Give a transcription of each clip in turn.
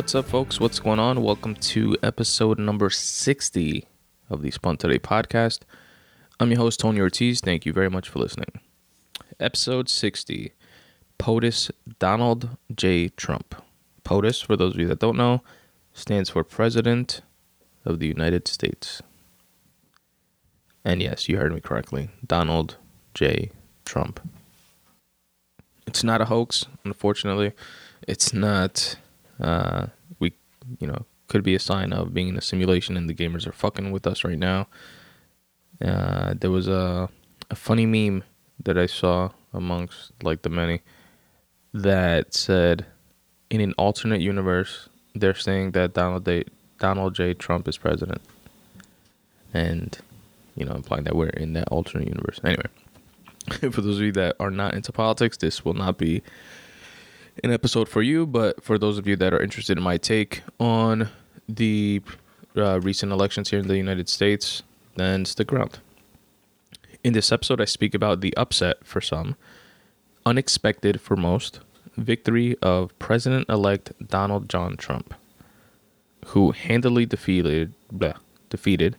What's up, folks? What's going on? Welcome to episode number 60 of the Spun Today podcast. I'm your host, Tony Ortiz. Thank you very much for listening. Episode 60 POTUS Donald J. Trump. POTUS, for those of you that don't know, stands for President of the United States. And yes, you heard me correctly Donald J. Trump. It's not a hoax, unfortunately. It's not uh, we, you know, could be a sign of being in a simulation and the gamers are fucking with us right now. Uh, there was a, a funny meme that I saw amongst like the many that said, in an alternate universe, they're saying that Donald J. Donald J. Trump is president, and you know, implying that we're in that alternate universe. Anyway, for those of you that are not into politics, this will not be an episode for you, but for those of you that are interested in my take on the uh, recent elections here in the United States, then stick around. In this episode, I speak about the upset for some, unexpected for most, victory of President elect Donald John Trump, who handily defeated, defeated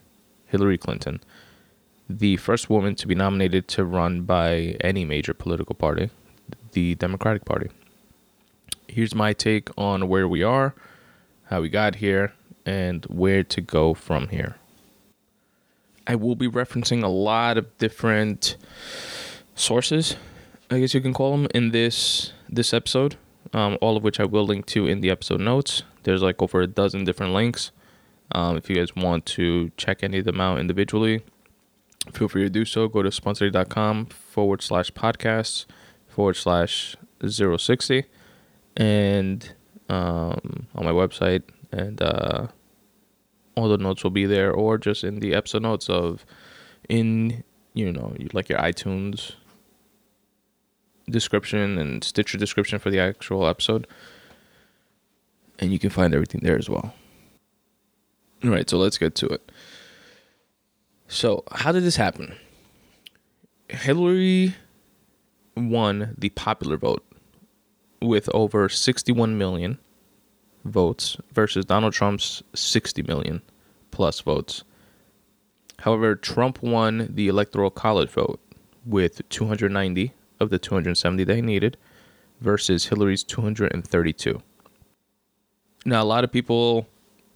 Hillary Clinton, the first woman to be nominated to run by any major political party, the Democratic Party here's my take on where we are, how we got here, and where to go from here. I will be referencing a lot of different sources, I guess you can call them, in this this episode. Um, all of which I will link to in the episode notes. There's like over a dozen different links. Um, if you guys want to check any of them out individually, feel free to do so. Go to spuntoday.com forward slash podcasts forward slash 060 and um, on my website, and uh, all the notes will be there, or just in the episode notes of in you know like your iTunes description and Stitcher description for the actual episode, and you can find everything there as well. All right, so let's get to it. So, how did this happen? Hillary won the popular vote with over 61 million votes versus Donald Trump's 60 million plus votes. However, Trump won the electoral college vote with 290 of the 270 they needed versus Hillary's 232. Now, a lot of people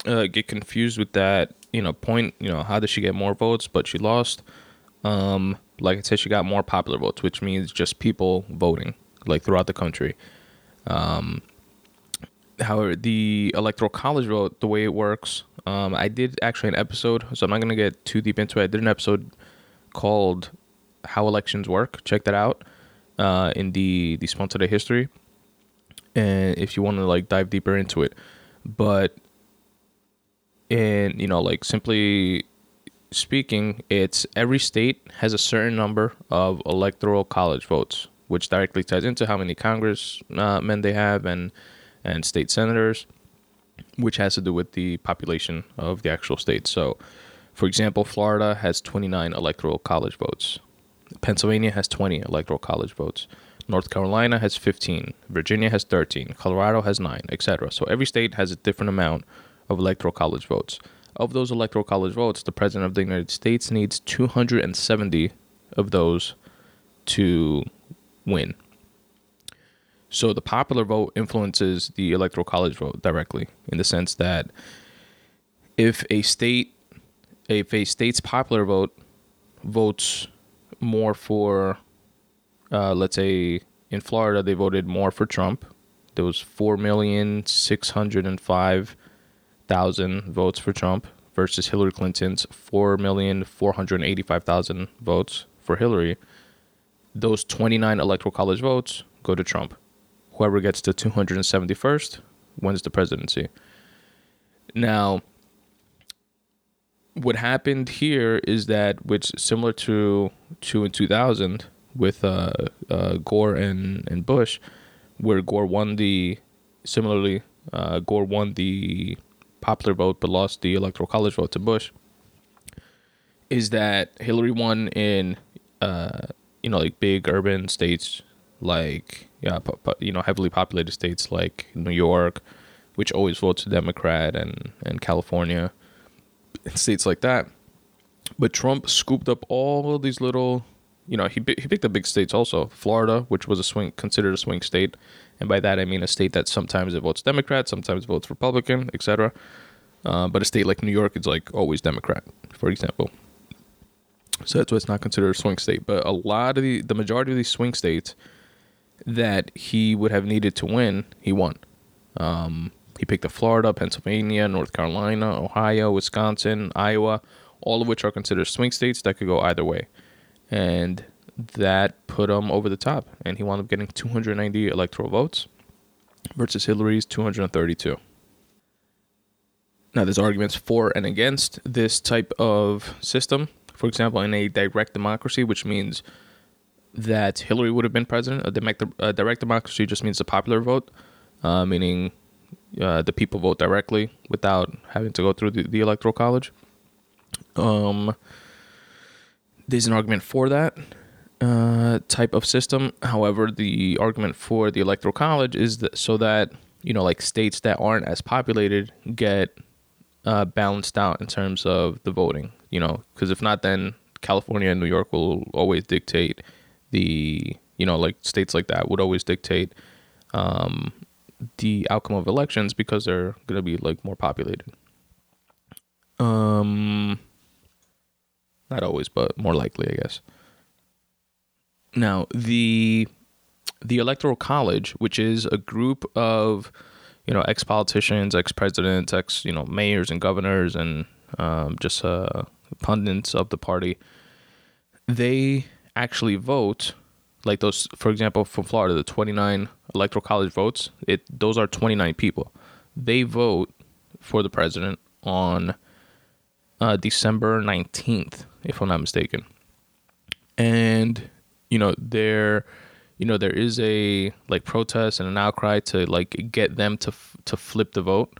uh, get confused with that, you know, point, you know, how did she get more votes, but she lost? Um, like I said, she got more popular votes, which means just people voting, like throughout the country. Um, however, the electoral college vote, the way it works, um, I did actually an episode, so I'm not gonna get too deep into it. I did an episode called "How Elections Work." Check that out uh, in the the Spun Today history, and if you want to like dive deeper into it, but in you know like simply speaking, it's every state has a certain number of electoral college votes which directly ties into how many congressmen uh, they have and and state senators, which has to do with the population of the actual state. So, for example, Florida has 29 electoral college votes. Pennsylvania has 20 electoral college votes. North Carolina has 15. Virginia has 13. Colorado has 9, etc. So every state has a different amount of electoral college votes. Of those electoral college votes, the President of the United States needs 270 of those to win. So the popular vote influences the electoral college vote directly in the sense that if a state if a state's popular vote votes more for uh, let's say in Florida they voted more for Trump. There was four million six hundred and five thousand votes for Trump versus Hillary Clinton's four million four hundred eighty five thousand votes for Hillary those 29 electoral college votes go to Trump. Whoever gets to 271st wins the presidency. Now, what happened here is that, which similar to to in 2000 with uh, uh, Gore and, and Bush, where Gore won the similarly uh, Gore won the popular vote but lost the electoral college vote to Bush. Is that Hillary won in uh, you know like big urban states like yeah you know heavily populated states like New York, which always votes Democrat, and and California, and states like that. But Trump scooped up all of these little, you know, he he picked the big states also. Florida, which was a swing considered a swing state, and by that I mean a state that sometimes it votes Democrat, sometimes votes Republican, etc. Uh, but a state like New York is like always Democrat, for example. So that's why it's not considered a swing state. But a lot of the the majority of these swing states that he would have needed to win, he won. Um, he picked the Florida, Pennsylvania, North Carolina, Ohio, Wisconsin, Iowa, all of which are considered swing states that could go either way. And that put him over the top. And he wound up getting 290 electoral votes versus Hillary's 232. Now, there's arguments for and against this type of system. For example, in a direct democracy, which means that Hillary would have been president. A direct, democracy just means the popular vote, uh, meaning uh, the people vote directly without having to go through the, the electoral college. Um, there's an argument for that uh, type of system. However, the argument for the electoral college is that so that you know, like states that aren't as populated get uh, balanced out in terms of the voting. You know, because if not, then California and New York will always dictate the you know like states like that would always dictate um, the outcome of elections because they're going to be like more populated. Um, not always, but more likely, I guess. Now the the electoral college, which is a group of you know ex politicians, ex presidents, ex you know mayors and governors, and um, just uh, pundits of the party, they actually vote like those for example from Florida the 29 electoral college votes it those are 29 people. They vote for the president on uh, December 19th if I'm not mistaken. And you know there you know there is a like protest and an outcry to like get them to f- to flip the vote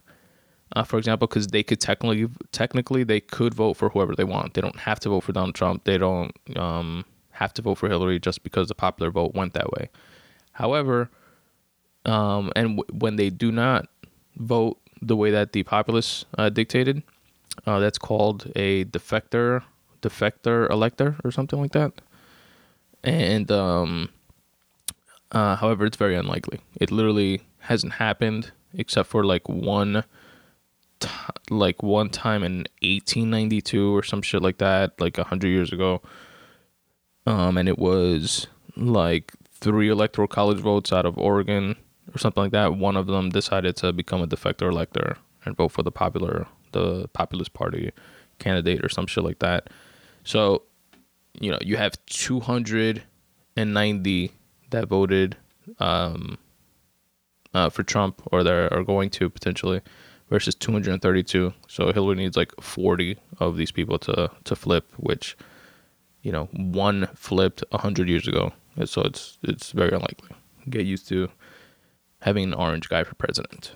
uh, for example because they could technically technically they could vote for whoever they want they don't have to vote for Donald Trump they don't um have to vote for Hillary just because the popular vote went that way. However, um, and w- when they do not vote the way that the populace uh, dictated, uh, that's called a defector, defector elector or something like that. And um, uh, however, it's very unlikely. It literally hasn't happened except for like one, t- like one time in 1892 or some shit like that, like hundred years ago um, and it was like three electoral college votes out of Oregon or something like that. One of them decided to become a defector elector and vote for the popular, the populist party candidate or some shit like that. So, you know, you have 290 that voted um, uh, for Trump or they are going to potentially versus 232. So Hillary needs like 40 of these people to to flip, which you know, one flipped a hundred years ago. So it's it's very unlikely. Get used to having an orange guy for president.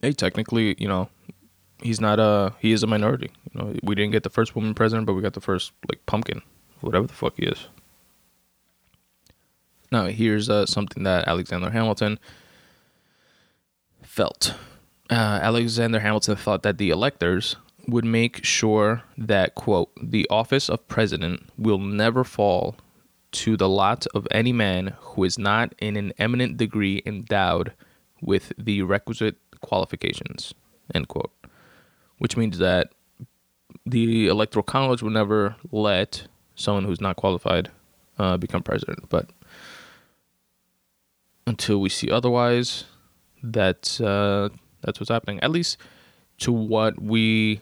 Hey, technically, you know, he's not a he is a minority. You know, we didn't get the first woman president, but we got the first like pumpkin, whatever the fuck he is. Now, here's uh, something that Alexander Hamilton felt. Uh, Alexander Hamilton thought that the electors would make sure that, quote, the office of president will never fall to the lot of any man who is not in an eminent degree endowed with the requisite qualifications, end quote. Which means that the electoral college will never let someone who's not qualified uh, become president. But until we see otherwise, that's uh, that's what's happening. At least to what we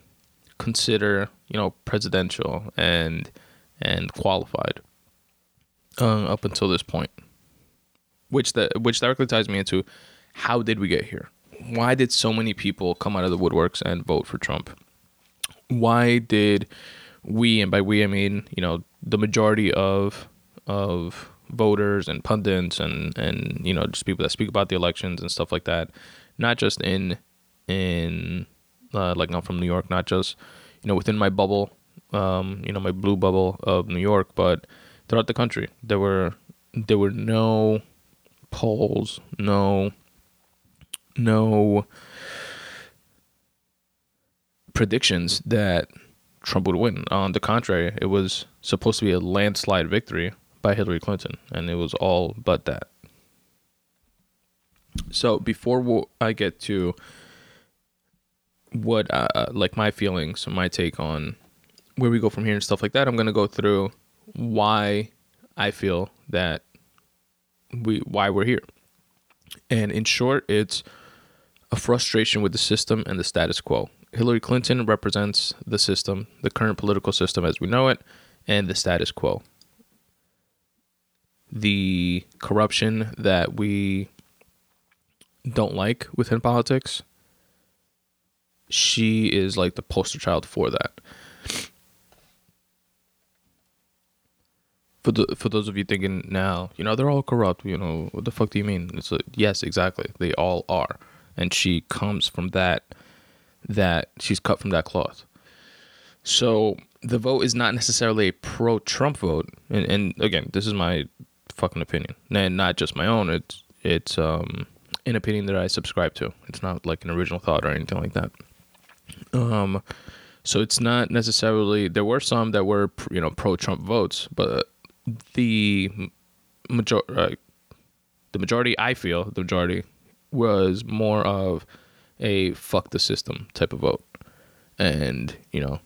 consider you know presidential and and qualified uh, up until this point which that which directly ties me into how did we get here why did so many people come out of the woodworks and vote for trump why did we and by we i mean you know the majority of of voters and pundits and and you know just people that speak about the elections and stuff like that not just in in uh, like I'm from New York, not just you know within my bubble, um, you know my blue bubble of New York, but throughout the country. There were there were no polls, no no predictions that Trump would win. On the contrary, it was supposed to be a landslide victory by Hillary Clinton, and it was all but that. So before I get to what, uh, like my feelings, my take on where we go from here and stuff like that, I'm gonna go through why I feel that we why we're here. And in short, it's a frustration with the system and the status quo. Hillary Clinton represents the system, the current political system as we know it, and the status quo. The corruption that we don't like within politics, she is like the poster child for that. For the for those of you thinking now, you know they're all corrupt. You know what the fuck do you mean? It's like yes, exactly. They all are, and she comes from that that she's cut from that cloth. So the vote is not necessarily a pro Trump vote. And, and, again, this is my fucking opinion. And not just my own. It's it's um an opinion that I subscribe to. It's not like an original thought or anything like that. Um so it's not necessarily there were some that were you know pro Trump votes, but the major uh, the majority I feel the majority was more of a fuck the system type of vote. And, you know,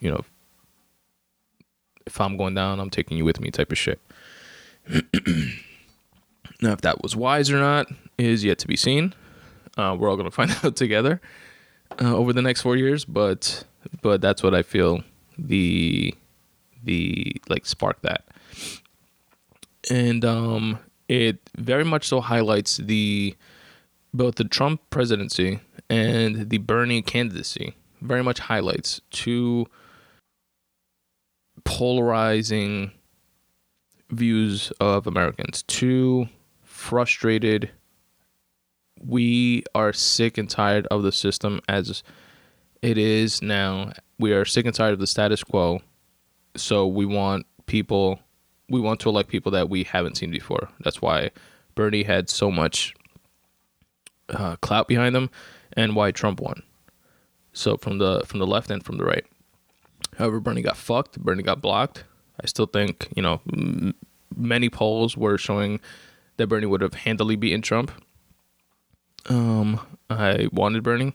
you know, if I'm going down, I'm taking you with me type of shit. now, if that was wise or not is yet to be seen. Uh, we're all going to find out together uh, over the next four years, but but that's what I feel the the like spark that, and um, it very much so highlights the both the Trump presidency and the Bernie candidacy very much highlights two polarizing views of Americans, two frustrated. We are sick and tired of the system as it is now. We are sick and tired of the status quo. So we want people, we want to elect people that we haven't seen before. That's why Bernie had so much uh, clout behind them and why Trump won. So from the from the left and from the right. However, Bernie got fucked. Bernie got blocked. I still think you know many polls were showing that Bernie would have handily beaten Trump. Um, I wanted Bernie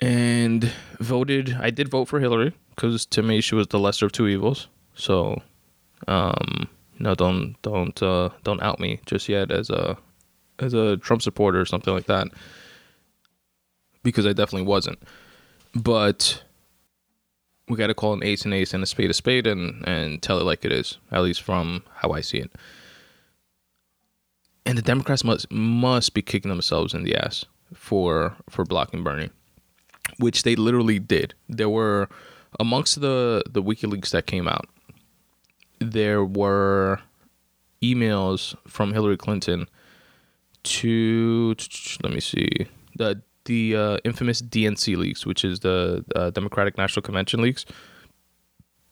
and voted. I did vote for Hillary because to me she was the lesser of two evils. So, um, no, don't don't uh, don't out me just yet as a as a Trump supporter or something like that because I definitely wasn't. But we got to call an ace an ace and a spade a spade and and tell it like it is, at least from how I see it. And the Democrats must must be kicking themselves in the ass for for blocking Bernie, which they literally did. There were amongst the the WikiLeaks that came out, there were emails from Hillary Clinton to let me see the the uh, infamous DNC leaks, which is the uh, Democratic National Convention leaks,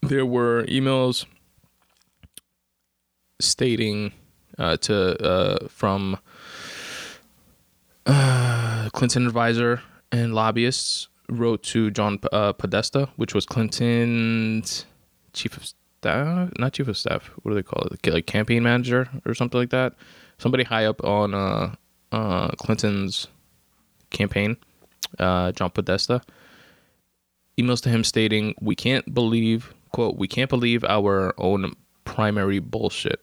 there were emails stating uh, to uh, from uh, Clinton advisor and lobbyists wrote to John uh, Podesta, which was Clinton's chief of staff, not chief of staff. What do they call it? Like campaign manager or something like that. Somebody high up on Clinton's campaign, uh, John Podesta, emails to him stating, "We can't believe quote We can't believe our own primary bullshit,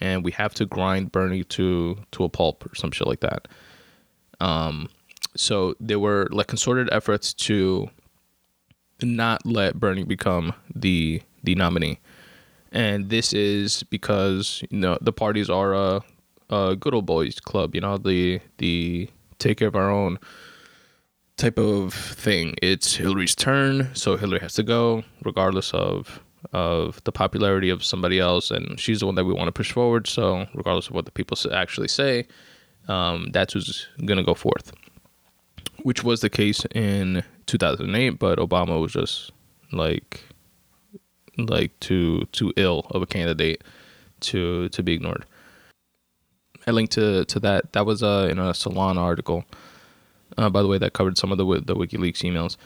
and we have to grind Bernie to to a pulp or some shit like that." Um, so there were like concerted efforts to not let Bernie become the the nominee, and this is because you know the parties are a, a good old boys club. You know the the take care of our own type of thing. It's Hillary's turn, so Hillary has to go, regardless of of the popularity of somebody else, and she's the one that we want to push forward. So, regardless of what the people actually say, um, that's who's gonna go forth. Which was the case in 2008, but Obama was just like like too too ill of a candidate to to be ignored. I linked to to that. That was uh, in a Salon article. Uh, by the way, that covered some of the the WikiLeaks emails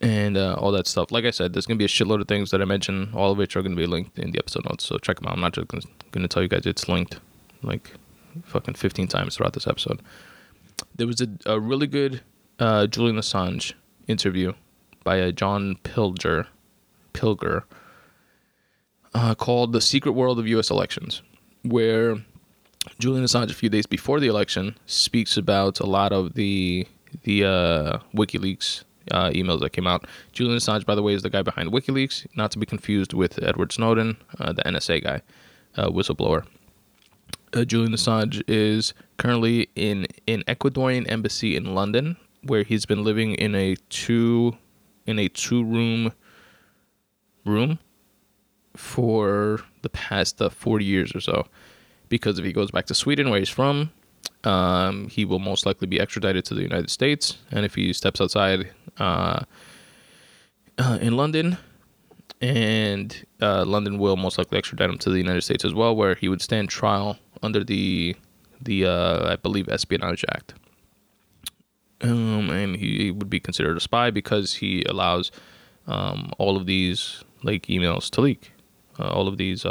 and uh, all that stuff. Like I said, there's gonna be a shitload of things that I mentioned, all of which are gonna be linked in the episode notes. So check them out. I'm not just gonna tell you guys it's linked like fucking 15 times throughout this episode. There was a, a really good uh, Julian Assange interview by a John Pilger, Pilger, uh, called "The Secret World of U.S. Elections," where Julian Assange, a few days before the election, speaks about a lot of the the uh, WikiLeaks uh, emails that came out. Julian Assange, by the way, is the guy behind WikiLeaks, not to be confused with Edward Snowden, uh, the NSA guy, uh, whistleblower. Uh, Julian Assange is currently in an Ecuadorian embassy in London, where he's been living in a two in a two room room for the past uh, 40 years or so. Because if he goes back to Sweden, where he's from, um, he will most likely be extradited to the United States. And if he steps outside uh, uh, in London, and uh, London will most likely extradite him to the United States as well, where he would stand trial under the the uh, I believe Espionage Act. Um, and he would be considered a spy because he allows um, all of these like emails to leak, uh, all of these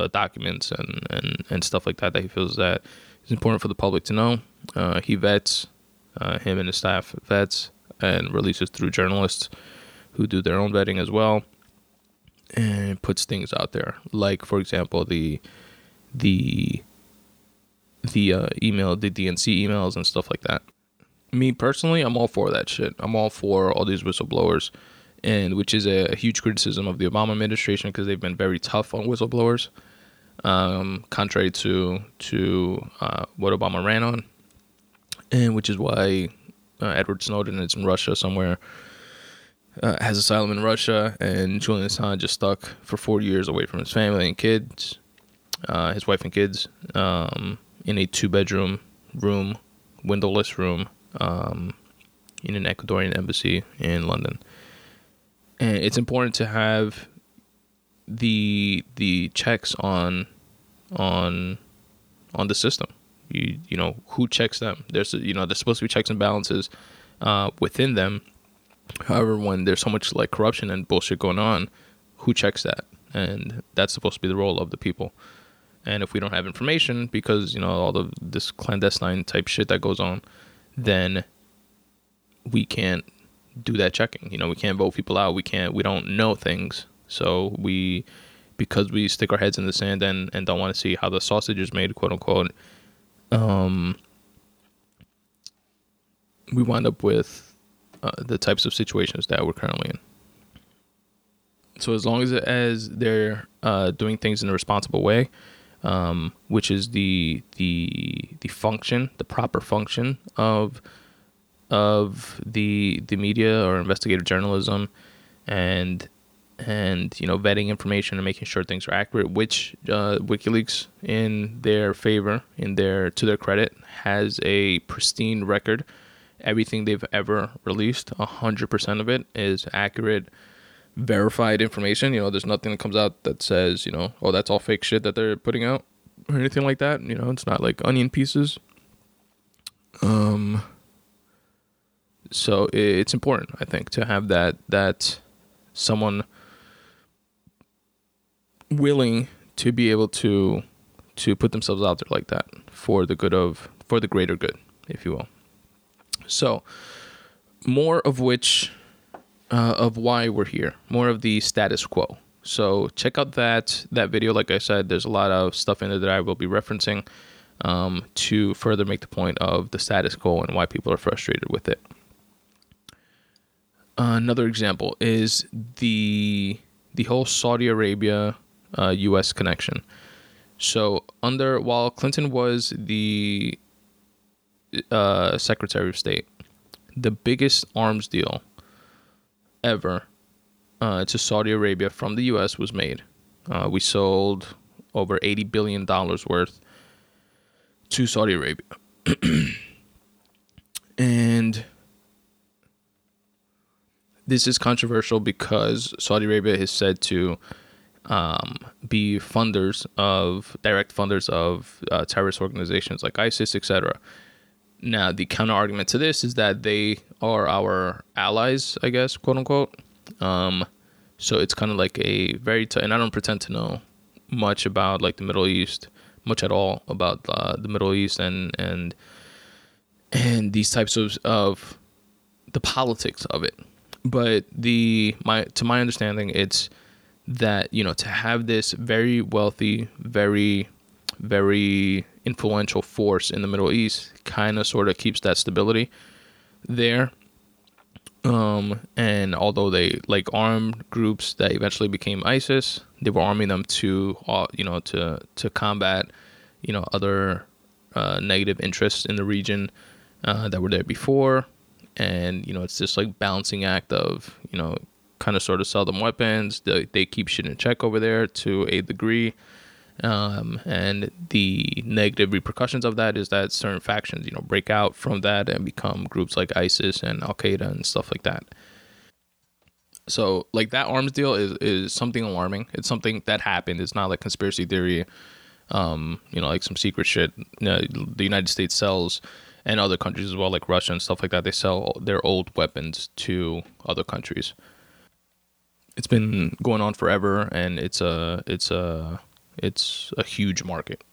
uh, documents and, and, and stuff like that that he feels that is important for the public to know. Uh, he vets uh, him and his staff vets and releases through journalists who do their own vetting as well, and puts things out there like, for example, the the the uh, email, the DNC emails and stuff like that. Me personally, I'm all for that shit. I'm all for all these whistleblowers, and which is a, a huge criticism of the Obama administration because they've been very tough on whistleblowers, um, contrary to to uh, what Obama ran on, and which is why uh, Edward Snowden is in Russia somewhere. Uh, has asylum in Russia, and Julian Assange is stuck for four years away from his family and kids, uh, his wife and kids. Um, in a two bedroom room, windowless room, um, in an Ecuadorian embassy in London. And it's important to have the the checks on on on the system. You you know who checks them. There's you know there's supposed to be checks and balances uh, within them. However, when there's so much like corruption and bullshit going on, who checks that? And that's supposed to be the role of the people. And if we don't have information because, you know, all the this clandestine type shit that goes on, then we can't do that checking. You know, we can't vote people out. We can't we don't know things. So we because we stick our heads in the sand and, and don't want to see how the sausage is made, quote unquote, um we wind up with uh, the types of situations that we're currently in. So as long as as they're uh, doing things in a responsible way, um, which is the the the function, the proper function of of the the media or investigative journalism, and and you know vetting information and making sure things are accurate. Which uh, WikiLeaks, in their favor, in their to their credit, has a pristine record. Everything they've ever released, hundred percent of it is accurate verified information. You know, there's nothing that comes out that says, you know, oh, that's all fake shit that they're putting out or anything like that. You know, it's not like onion pieces. Um, so it's important, I think, to have that that someone willing to be able to to put themselves out there like that for the good of for the greater good, if you will. So, more of which uh, of why we're here, more of the status quo. So check out that that video. Like I said, there's a lot of stuff in there that I will be referencing um, to further make the point of the status quo and why people are frustrated with it. Another example is the the whole Saudi Arabia uh, U.S. connection. So under while Clinton was the uh, Secretary of State, the biggest arms deal ever uh, to Saudi Arabia from the U.S. was made. Uh, we sold over eighty billion dollars worth to Saudi Arabia, and this is controversial because Saudi Arabia is said to um, be funders of direct funders of uh, terrorist organizations like ISIS, etc. Now, the counter argument to this is that they are our allies, I guess, quote unquote. Um, so it's kind of like a very, t- and I don't pretend to know much about like the Middle East, much at all about uh, the Middle East and and and these types of of the politics of it. But the my to my understanding, it's that you know to have this very wealthy, very very influential force in the Middle East kind of sort of keeps that stability there. Um, and although they like armed groups that eventually became ISIS, they were arming them to, uh, you know, to to combat, you know, other uh, negative interests in the region uh, that were there before. And you know, it's this like balancing act of you know, kind of sort of sell them weapons. They, they keep shit in check over there to a degree. Um, and the negative repercussions of that is that certain factions, you know, break out from that and become groups like ISIS and Al Qaeda and stuff like that. So, like that arms deal is is something alarming. It's something that happened. It's not like conspiracy theory. Um, you know, like some secret shit. You know, the United States sells, and other countries as well, like Russia and stuff like that. They sell their old weapons to other countries. It's been going on forever, and it's a it's a it's a huge market,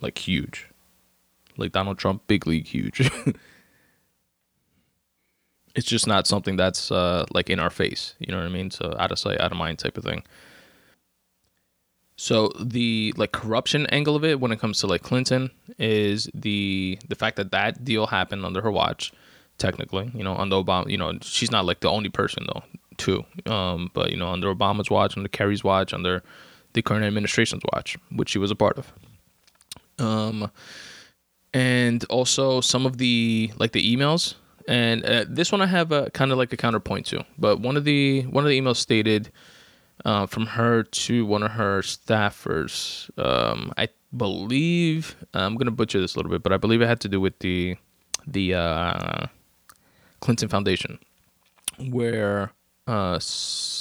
like huge, like Donald Trump, big league huge. it's just not something that's uh, like in our face. You know what I mean? So out of sight, out of mind type of thing. So the like corruption angle of it when it comes to like Clinton is the the fact that that deal happened under her watch, technically. You know, under Obama. You know, she's not like the only person though, too. Um, but you know, under Obama's watch, under Kerry's watch, under the current administration's watch, which she was a part of. Um, and also some of the like the emails, and uh, this one I have a kind of like a counterpoint to. But one of the one of the emails stated uh, from her to one of her staffers. Um, I believe I'm gonna butcher this a little bit, but I believe it had to do with the the uh, Clinton Foundation, where uh,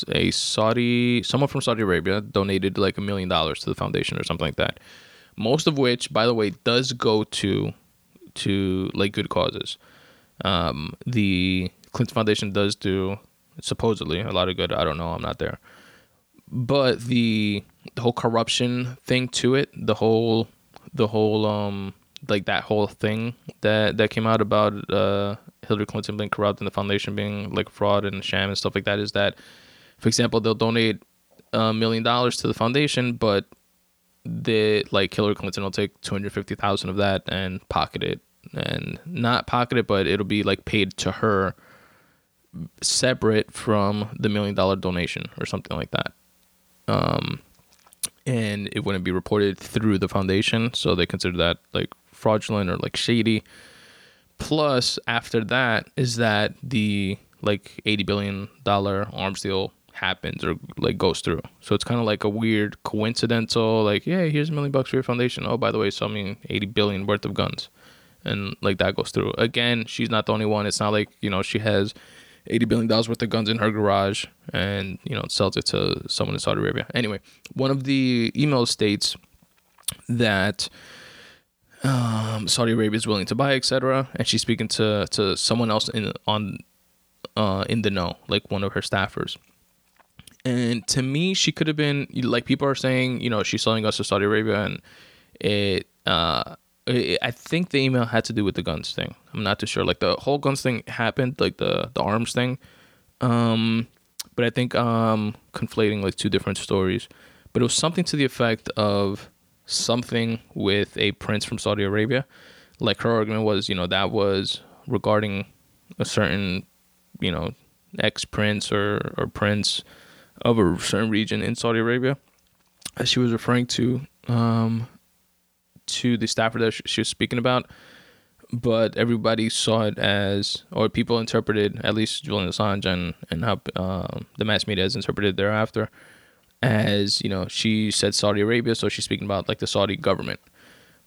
a Saudi, someone from Saudi Arabia donated like a million dollars to the foundation or something like that. Most of which, by the way, does go to to like good causes. Um, the Clinton Foundation does do supposedly a lot of good. I don't know. I'm not there, but the the whole corruption thing to it, the whole the whole um like that whole thing that that came out about uh Hillary Clinton being corrupt and the foundation being like fraud and sham and stuff like that is that, for example, they'll donate a million dollars to the foundation, but the like Hillary Clinton will take two hundred fifty thousand of that and pocket it, and not pocket it, but it'll be like paid to her separate from the million dollar donation or something like that. Um, and it wouldn't be reported through the foundation, so they consider that like fraudulent or like shady. Plus, after that is that the like eighty billion dollar arms deal happens or like goes through. So it's kind of like a weird coincidental, like, yeah, here's a million bucks for your foundation. Oh, by the way, so I mean, eighty billion worth of guns, and like that goes through. Again, she's not the only one. It's not like you know she has eighty billion dollars worth of guns in her garage and you know sells it to someone in Saudi Arabia. Anyway, one of the emails states that um, Saudi Arabia is willing to buy, etc. And she's speaking to to someone else in on uh, in the know, like one of her staffers. And to me, she could have been like people are saying, you know, she's selling us to Saudi Arabia, and it. Uh, it, I think the email had to do with the guns thing. I'm not too sure. Like the whole guns thing happened, like the the arms thing. Um, but I think um conflating like two different stories. But it was something to the effect of something with a prince from Saudi Arabia. Like her argument was, you know, that was regarding a certain, you know, ex prince or, or prince of a certain region in Saudi Arabia. As she was referring to um, to the staffer that she was speaking about, but everybody saw it as, or people interpreted, at least Julian Assange and and how uh, the mass media has interpreted thereafter, as you know she said Saudi Arabia, so she's speaking about like the Saudi government.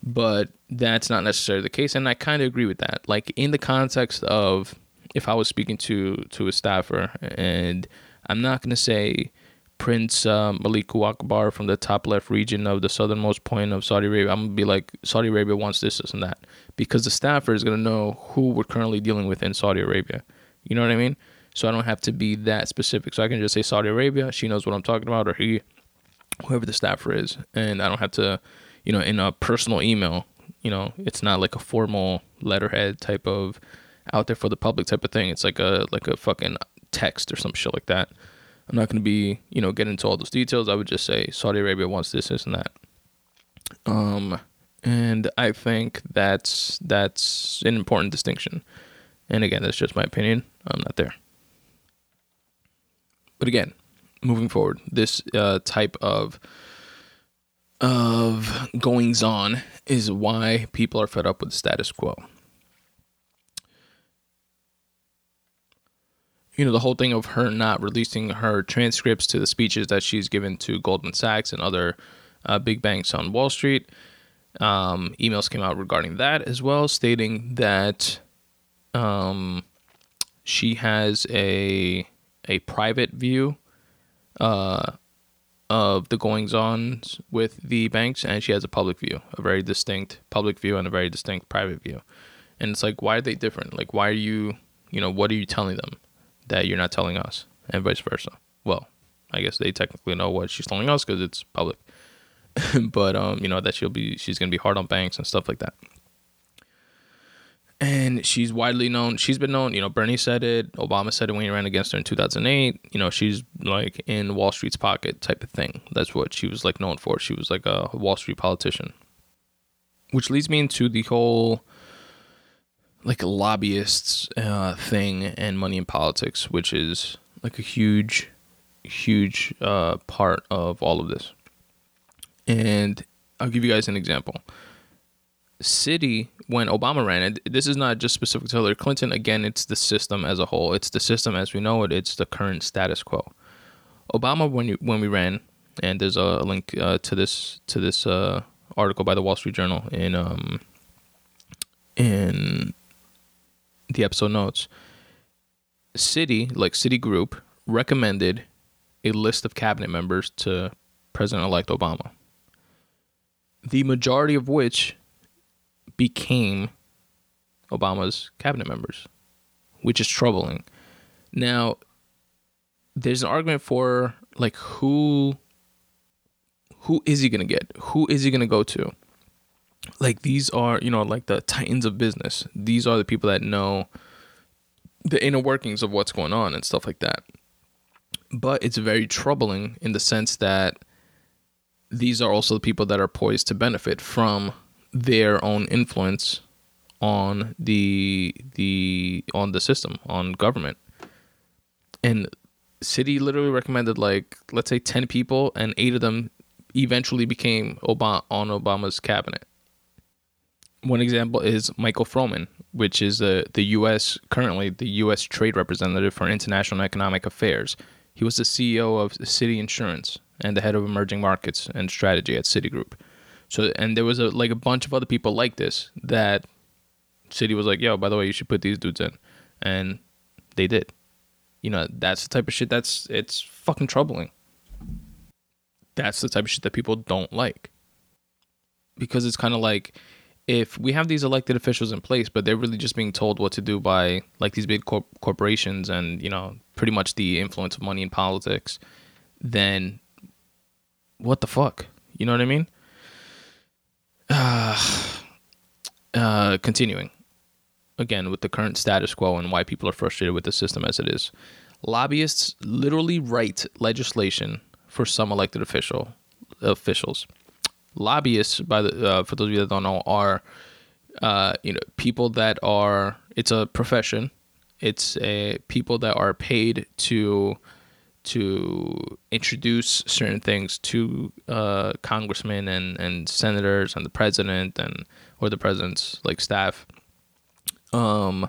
But that's not necessarily the case, and I kind of agree with that. Like in the context of if I was speaking to to a staffer, and I'm not gonna say Prince uh, Malik Akbar from the top left region of the southernmost point of Saudi Arabia. I'm gonna be like Saudi Arabia wants this, this, and that because the staffer is gonna know who we're currently dealing with in Saudi Arabia. You know what I mean? So I don't have to be that specific. So I can just say Saudi Arabia. She knows what I'm talking about, or he, whoever the staffer is, and I don't have to, you know, in a personal email. You know, it's not like a formal letterhead type of out there for the public type of thing. It's like a like a fucking text or some shit like that. I'm not going to be, you know, get into all those details. I would just say Saudi Arabia wants this, this, and that. Um, and I think that's that's an important distinction. And again, that's just my opinion. I'm not there. But again, moving forward, this uh, type of of goings on is why people are fed up with the status quo. you know, the whole thing of her not releasing her transcripts to the speeches that she's given to Goldman Sachs and other uh, big banks on Wall Street. Um, emails came out regarding that as well, stating that um, she has a a private view uh, of the goings on with the banks, and she has a public view, a very distinct public view and a very distinct private view. And it's like, why are they different? Like, why are you, you know, what are you telling them? that you're not telling us, and vice versa. Well, I guess they technically know what she's telling us because it's public. but um, you know that she'll be she's gonna be hard on banks and stuff like that. And she's widely known. She's been known. You know, Bernie said it. Obama said it when he ran against her in 2008. You know, she's like in Wall Street's pocket type of thing. That's what she was like known for. She was like a Wall Street politician. Which leads me into the whole like lobbyists uh, thing and money in politics, which is like a huge, huge uh, part of all of this. And I'll give you guys an example. Citi, when Obama ran it, this is not just specific to Hillary Clinton. Again, it's the system as a whole. It's the system as we know it. It's the current status quo. Obama, when you, when we ran, and there's a link uh, to this to this uh, article by the Wall Street Journal in um, in the episode notes, Citi, like Citigroup, recommended a list of cabinet members to President elect Obama, the majority of which became Obama's cabinet members, which is troubling. Now, there's an argument for like who who is he going to get? Who is he going to go to? like these are you know like the titans of business these are the people that know the inner workings of what's going on and stuff like that but it's very troubling in the sense that these are also the people that are poised to benefit from their own influence on the the on the system on government and Citi literally recommended like let's say 10 people and 8 of them eventually became Obama on Obama's cabinet one example is Michael Froman, which is the the U.S. currently the U.S. Trade Representative for International Economic Affairs. He was the CEO of Citi Insurance and the head of emerging markets and strategy at Citigroup. So, and there was a like a bunch of other people like this that Citi was like, "Yo, by the way, you should put these dudes in," and they did. You know, that's the type of shit that's it's fucking troubling. That's the type of shit that people don't like because it's kind of like if we have these elected officials in place, but they're really just being told what to do by like these big corp- corporations and you know pretty much the influence of money in politics, then what the fuck? You know what I mean? Uh, continuing again with the current status quo and why people are frustrated with the system as it is. Lobbyists literally write legislation for some elected official officials lobbyists, by the uh, for those of you that don't know, are uh, you know people that are. It's a profession. It's a people that are paid to to introduce certain things to uh, congressmen and, and senators and the president and or the president's like staff. Um,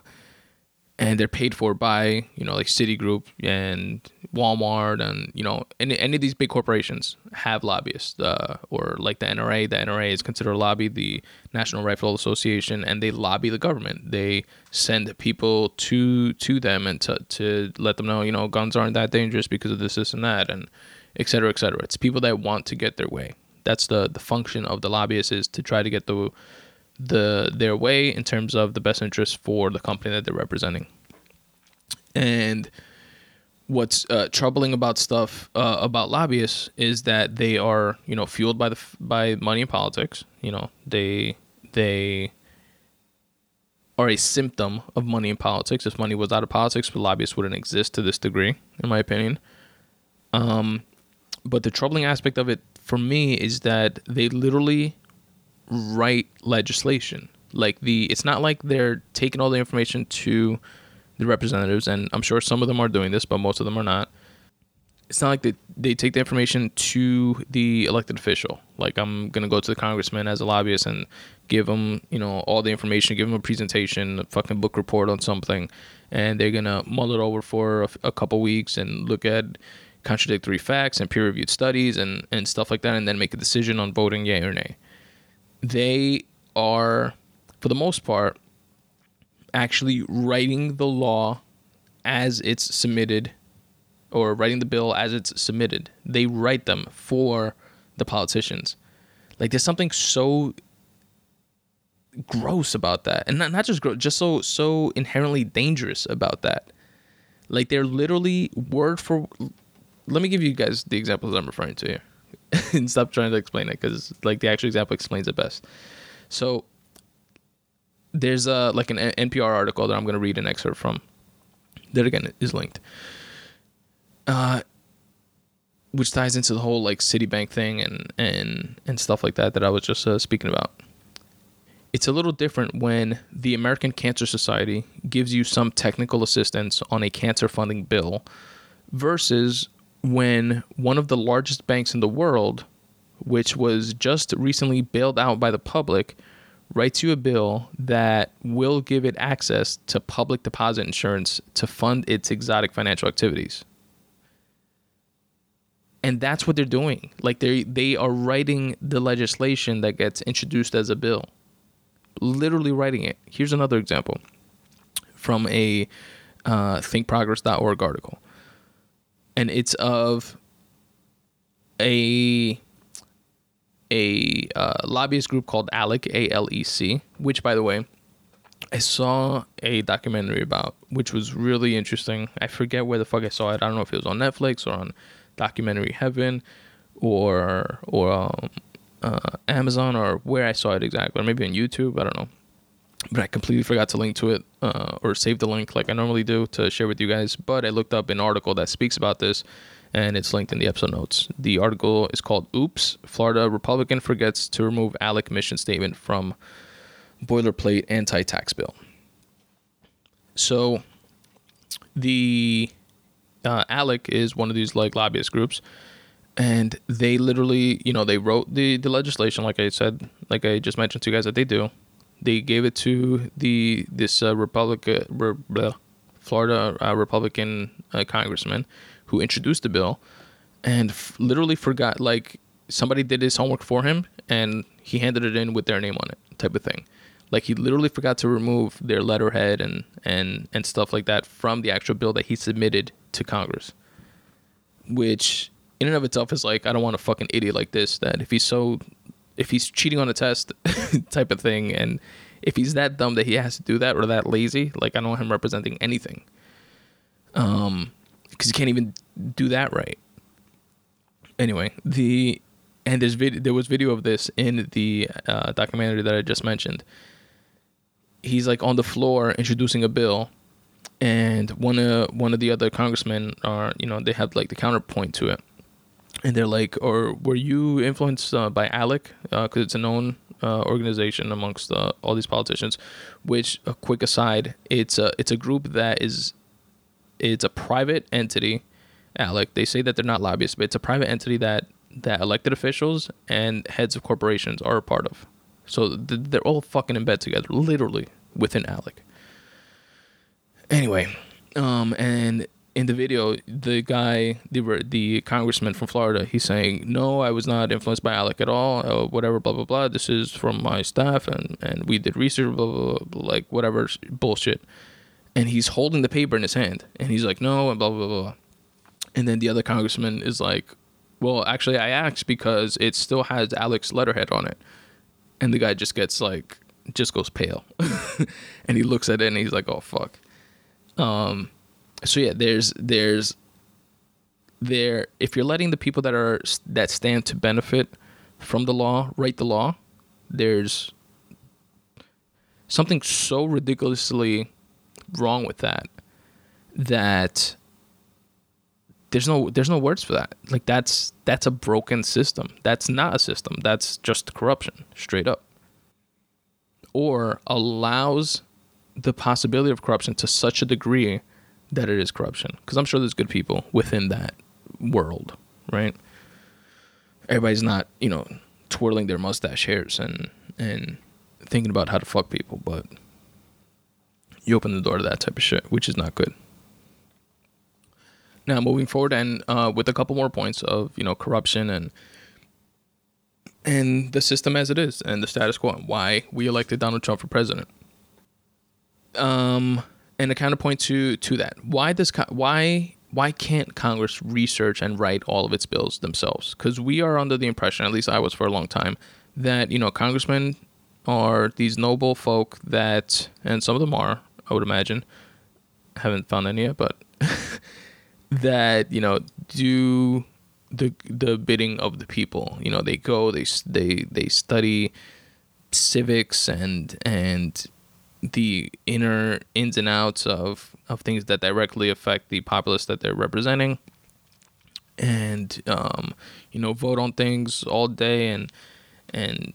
and they're paid for by you know like Citigroup and Walmart and you know any any of these big corporations have lobbyists uh, or like the NRA. The NRA is considered a lobby, the National Rifle Association, and they lobby the government. They send people to to them and to to let them know you know guns aren't that dangerous because of this this and that and et cetera, et cetera. It's people that want to get their way. That's the the function of the lobbyists is to try to get the the their way in terms of the best interest for the company that they're representing. And what's uh, troubling about stuff uh, about lobbyists is that they are you know fueled by the by money and politics. You know they they are a symptom of money in politics. If money was out of politics, the lobbyists wouldn't exist to this degree, in my opinion. Um, but the troubling aspect of it for me is that they literally write legislation. Like the, it's not like they're taking all the information to the representatives, and I'm sure some of them are doing this, but most of them are not. It's not like they, they take the information to the elected official. Like I'm gonna go to the congressman as a lobbyist and give them, you know, all the information, give them a presentation, a fucking book report on something, and they're gonna mull it over for a, a couple weeks and look at contradictory facts and peer reviewed studies and, and stuff like that, and then make a decision on voting yay or nay. They are, for the most part, actually writing the law as it's submitted or writing the bill as it's submitted. They write them for the politicians. Like there's something so gross about that. And not, not just gross, just so so inherently dangerous about that. Like they're literally word for let me give you guys the examples I'm referring to here, and stop trying to explain it because like the actual example explains it best. So there's a like an NPR article that I'm going to read an excerpt from. That again is linked. Uh, which ties into the whole like Citibank thing and and and stuff like that that I was just uh, speaking about. It's a little different when the American Cancer Society gives you some technical assistance on a cancer funding bill versus when one of the largest banks in the world, which was just recently bailed out by the public, writes you a bill that will give it access to public deposit insurance to fund its exotic financial activities. And that's what they're doing. Like they they are writing the legislation that gets introduced as a bill. Literally writing it. Here's another example from a uh, thinkprogress.org article and it's of a a uh, lobbyist group called ALEC, A L E C, which, by the way, I saw a documentary about, which was really interesting. I forget where the fuck I saw it. I don't know if it was on Netflix or on Documentary Heaven, or or um, uh, Amazon, or where I saw it exactly, or maybe on YouTube. I don't know but I completely forgot to link to it uh, or save the link like I normally do to share with you guys. But I looked up an article that speaks about this, and it's linked in the episode notes. The article is called "Oops: Florida Republican Forgets to Remove ALEC Mission Statement from Boilerplate Anti-Tax Bill." So, the uh, ALEC is one of these like lobbyist groups, and they literally, you know, they wrote the the legislation, like I said, like I just mentioned to you guys that they do they gave it to the this uh, Republican Florida uh, Republican uh, congressman who introduced the bill, and f- literally forgot like somebody did his homework for him and he handed it in with their name on it, type of thing. Like he literally forgot to remove their letterhead and and and stuff like that from the actual bill that he submitted to Congress, which in and of itself is like I don't want a fucking idiot like this that if he's so if he's cheating on a test type of thing and if he's that dumb that he has to do that or that lazy like i don't want him representing anything. Um because he can't even do that right. Anyway the and there's video there was video of this in the uh, documentary that i just mentioned. He's like on the floor introducing a bill and one of one of the other congressmen are you know they have like the counterpoint to it and they're like, or were you influenced uh, by ALEC? Because uh, it's a known uh, organization amongst uh, all these politicians. Which, a quick aside, it's a it's a group that is, it's a private entity. ALEC. They say that they're not lobbyists, but it's a private entity that that elected officials and heads of corporations are a part of. So they're all fucking in bed together, literally within ALEC. Anyway, um, and in the video, the guy, the the congressman from Florida, he's saying, "No, I was not influenced by ALEC at all. Uh, whatever, blah blah blah. This is from my staff, and and we did research, blah, blah blah, like whatever bullshit." And he's holding the paper in his hand, and he's like, "No," and blah blah blah. And then the other congressman is like, Well, actually, I asked because it still has Alec's letterhead on it, and the guy just gets like just goes pale, and he looks at it and he's like, "Oh fuck." Um, so yeah, there's there's there if you're letting the people that are that stand to benefit from the law write the law, there's something so ridiculously wrong with that that there's no there's no words for that. Like that's that's a broken system. That's not a system. That's just corruption, straight up. Or allows the possibility of corruption to such a degree that it is corruption. Because I'm sure there's good people within that world, right? Everybody's not, you know, twirling their mustache hairs and and thinking about how to fuck people, but you open the door to that type of shit, which is not good. Now, moving forward, and uh, with a couple more points of you know corruption and and the system as it is and the status quo and why we elected Donald Trump for president. Um, and a counterpoint to to that, why does why why can't Congress research and write all of its bills themselves? Because we are under the impression, at least I was for a long time, that you know congressmen are these noble folk that, and some of them are, I would imagine, haven't found any yet, but that you know do the the bidding of the people. You know, they go, they they they study civics and and the inner ins and outs of of things that directly affect the populace that they're representing. And um, you know vote on things all day and and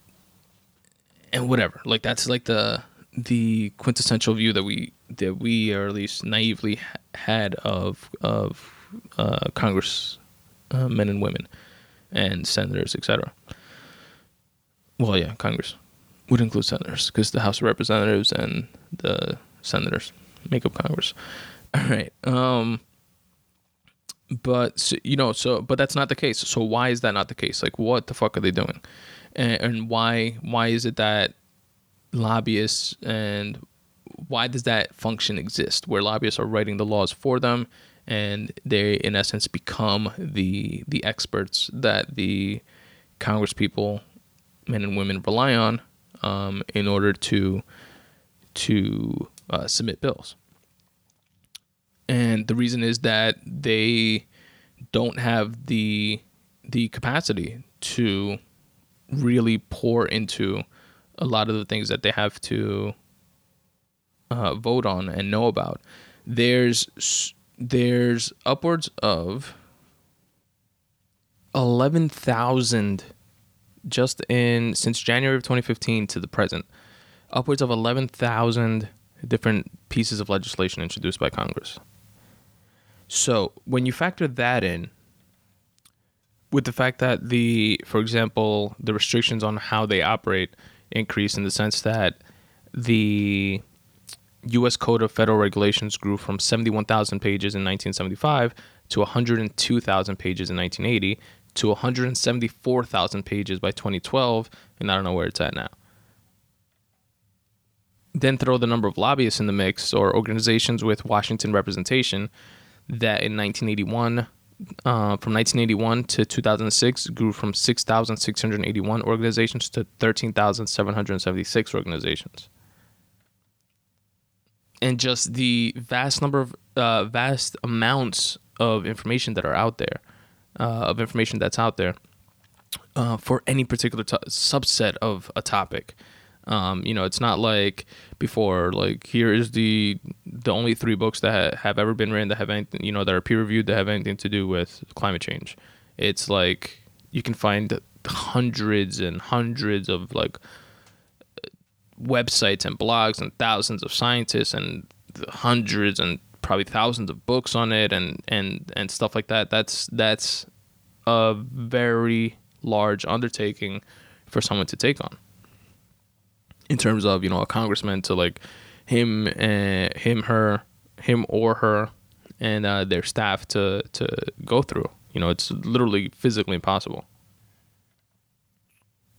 and whatever. Like that's like the the quintessential view that we that we or at least naively had of of uh, Congress uh, men and women and senators etc. Well, yeah, Congress would include senators because the House of Representatives and the senators make up Congress. All right. Um, but you know, so but that's not the case. So why is that not the case? Like, what the fuck are they doing? And, and why why is it that lobbyists and why does that function exist where lobbyists are writing the laws for them and they in essence become the the experts that the congress people men and women rely on um, in order to to uh, submit bills. And the reason is that they don't have the the capacity to really pour into a lot of the things that they have to uh, vote on and know about. There's there's upwards of eleven thousand just in since January of 2015 to the present, upwards of 11,000 different pieces of legislation introduced by Congress. So when you factor that in, with the fact that the, for example, the restrictions on how they operate increase in the sense that the U.S. Code of Federal Regulations grew from 71,000 pages in 1975 to 102,000 pages in 1980, to 174,000 pages by 2012, and I don't know where it's at now. Then throw the number of lobbyists in the mix or organizations with Washington representation that in 1981, uh, from 1981 to 2006, grew from 6,681 organizations to 13,776 organizations. And just the vast number of, uh, vast amounts of information that are out there uh, of information that's out there uh, for any particular t- subset of a topic. Um, you know, it's not like before. Like here is the the only three books that ha- have ever been written that have anything, you know, that are peer reviewed that have anything to do with climate change. It's like you can find hundreds and hundreds of like websites and blogs and thousands of scientists and hundreds and probably thousands of books on it and and and stuff like that. That's that's a very large undertaking for someone to take on. In terms of you know a congressman to like him, uh, him, her, him or her, and uh, their staff to to go through. You know, it's literally physically impossible.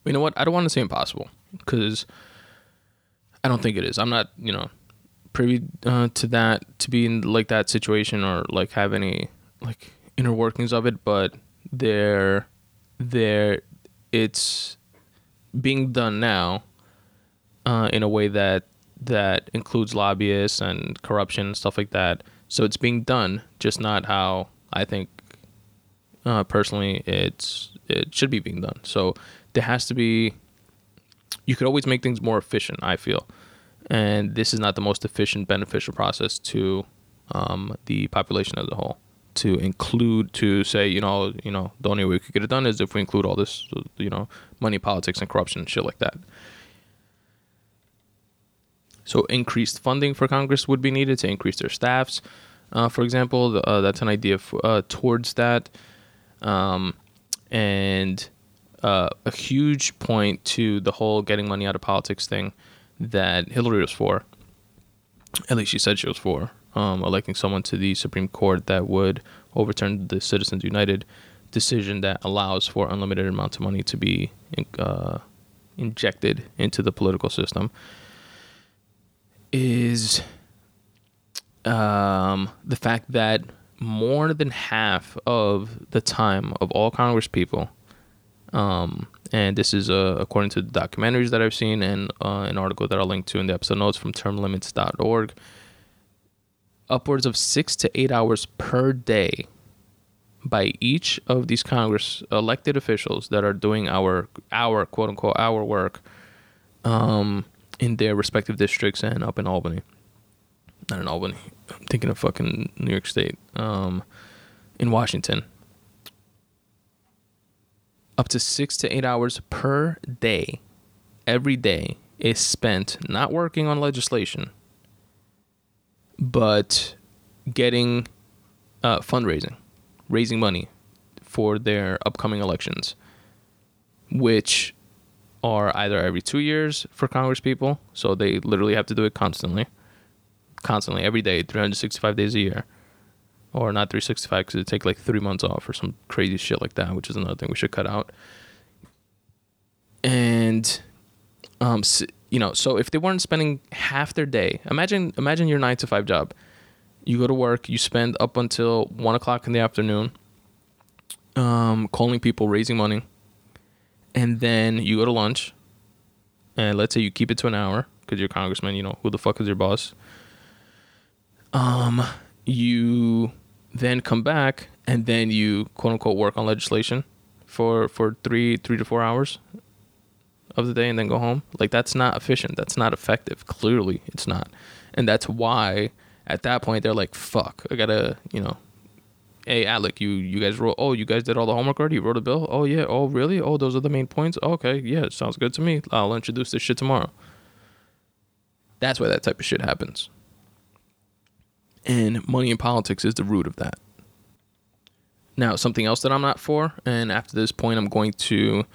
You know what? I don't want to say impossible because I don't think it is. I'm not, you know, privy uh, to that to be in like that situation or like have any like inner workings of it, but they're they're it's being done now uh, in a way that that includes lobbyists and corruption and stuff like that. So it's being done, just not how I think uh, personally it's it should be being done. So there has to be. You could always make things more efficient. I feel, and this is not the most efficient, beneficial process to um, the population as a whole. To include, to say, you know, you know, the only way we could get it done is if we include all this, you know, money, politics, and corruption and shit like that. So increased funding for Congress would be needed to increase their staffs. Uh, for example, uh, that's an idea f- uh, towards that. Um, and uh, a huge point to the whole getting money out of politics thing that Hillary was for. At least she said she was for um, electing someone to the Supreme Court that would overturn the Citizens United decision that allows for unlimited amounts of money to be uh, injected into the political system is um, the fact that more than half of the time of all Congress people, um, and this is uh, according to the documentaries that I've seen and uh, an article that I'll link to in the episode notes from termlimits.org, upwards of six to eight hours per day by each of these Congress elected officials that are doing our our quote unquote our work um, in their respective districts and up in Albany not in Albany. I'm thinking of fucking New York State. Um, in Washington. Up to six to eight hours per day, every day, is spent not working on legislation, but getting uh, fundraising, raising money for their upcoming elections, which are either every two years for Congress people, so they literally have to do it constantly, constantly every day, 365 days a year. Or not 365 because it take like three months off or some crazy shit like that, which is another thing we should cut out. And, um, you know, so if they weren't spending half their day, imagine imagine your nine to five job. You go to work, you spend up until one o'clock in the afternoon, um, calling people, raising money, and then you go to lunch. And let's say you keep it to an hour because you're congressman. You know who the fuck is your boss? um, you then come back and then you quote unquote work on legislation for for three three to four hours of the day and then go home? Like that's not efficient. That's not effective. Clearly it's not. And that's why at that point they're like fuck i gotta you know hey alec you you guys wrote oh you guys did all the homework already? You wrote a bill? Oh yeah. Oh really? Oh those are the main points? Oh, okay. Yeah sounds good to me. I'll introduce this shit tomorrow. That's why that type of shit happens and money in politics is the root of that. Now, something else that I'm not for, and after this point, I'm going to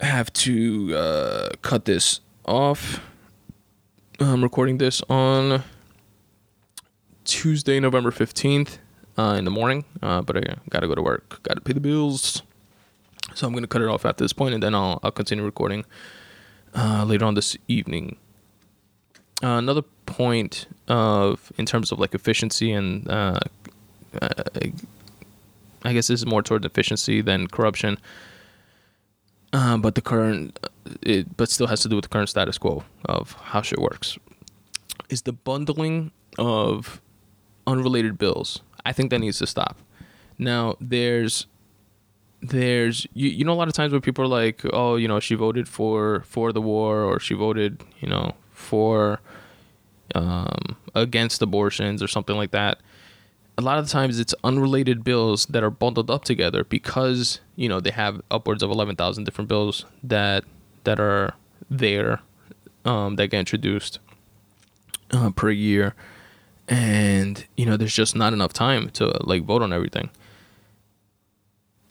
have to uh, cut this off. I'm recording this on Tuesday, November 15th uh, in the morning, uh, but I gotta go to work, gotta pay the bills. So I'm gonna cut it off at this point, and then I'll, I'll continue recording uh, later on this evening. Uh, another point of in terms of like efficiency and uh, uh, I guess this is more toward efficiency than corruption. Uh, but the current, it but still has to do with the current status quo of how shit works. Is the bundling of unrelated bills? I think that needs to stop. Now there's there's you, you know a lot of times when people are like oh you know she voted for for the war or she voted you know for um, against abortions or something like that. A lot of times it's unrelated bills that are bundled up together because you know they have upwards of eleven thousand different bills that that are there um, that get introduced uh, per year, and you know there's just not enough time to like vote on everything,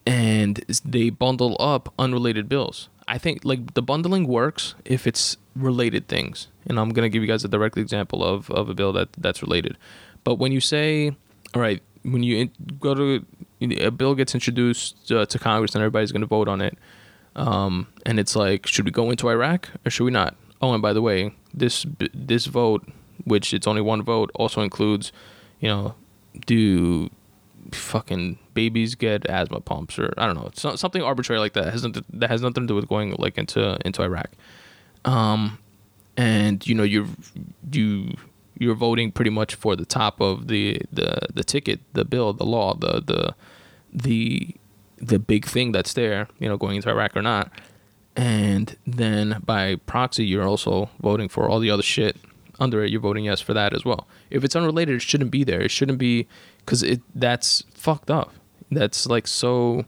and they bundle up unrelated bills. I think like the bundling works if it's related things, and I'm gonna give you guys a direct example of of a bill that that's related. But when you say, all right, when you go to a bill gets introduced uh, to Congress and everybody's gonna vote on it, um, and it's like, should we go into Iraq or should we not? Oh, and by the way, this this vote, which it's only one vote, also includes, you know, do fucking babies get asthma pumps or I don't know, so, something arbitrary like that has nothing, that has nothing to do with going like into into Iraq. Um, and you know you're you you're voting pretty much for the top of the the the ticket, the bill, the law, the the the the big thing that's there, you know, going into Iraq or not. And then by proxy, you're also voting for all the other shit under it. You're voting yes for that as well. If it's unrelated, it shouldn't be there. It shouldn't be because it that's fucked up. That's like so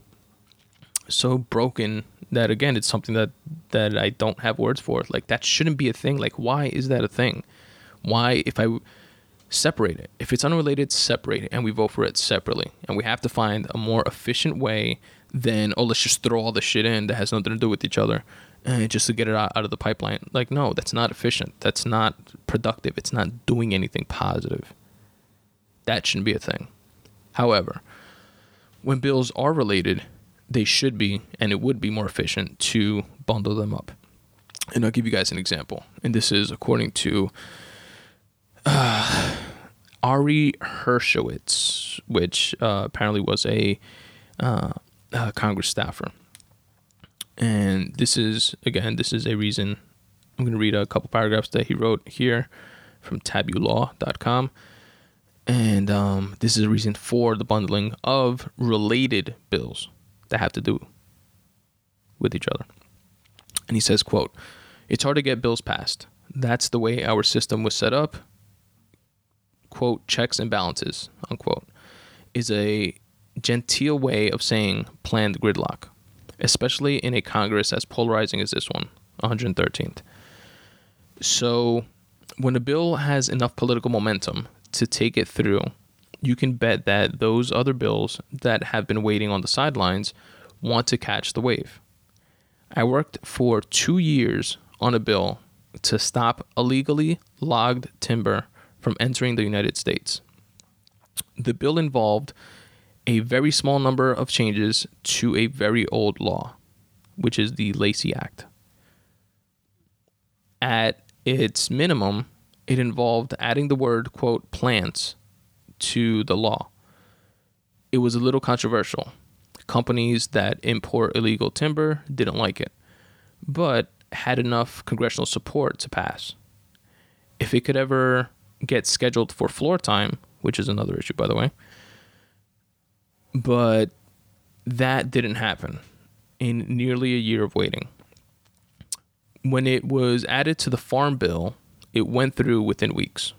so broken that again, it's something that that I don't have words for. Like that shouldn't be a thing. Like why is that a thing? Why if I separate it. If it's unrelated, separate it, and we vote for it separately. And we have to find a more efficient way than oh let's just throw all the shit in that has nothing to do with each other, and just to get it out, out of the pipeline. Like no, that's not efficient. That's not productive. It's not doing anything positive. That shouldn't be a thing. However, when bills are related, they should be, and it would be more efficient to bundle them up. And I'll give you guys an example. And this is according to uh, Ari Hershowitz, which uh, apparently was a, uh, a Congress staffer. And this is, again, this is a reason. I'm going to read a couple paragraphs that he wrote here from tabulaw.com. And um, this is a reason for the bundling of related bills that have to do with each other. And he says, quote, It's hard to get bills passed. That's the way our system was set up quote, checks and balances, unquote, is a genteel way of saying planned gridlock, especially in a Congress as polarizing as this one, 113th. So, when a bill has enough political momentum to take it through, you can bet that those other bills that have been waiting on the sidelines want to catch the wave. I worked for two years on a bill to stop illegally logged timber from entering the United States. The bill involved a very small number of changes to a very old law, which is the Lacey Act. At its minimum, it involved adding the word, quote, plants to the law. It was a little controversial. Companies that import illegal timber didn't like it, but had enough congressional support to pass. If it could ever get scheduled for floor time, which is another issue, by the way. But that didn't happen in nearly a year of waiting. When it was added to the Farm Bill, it went through within weeks.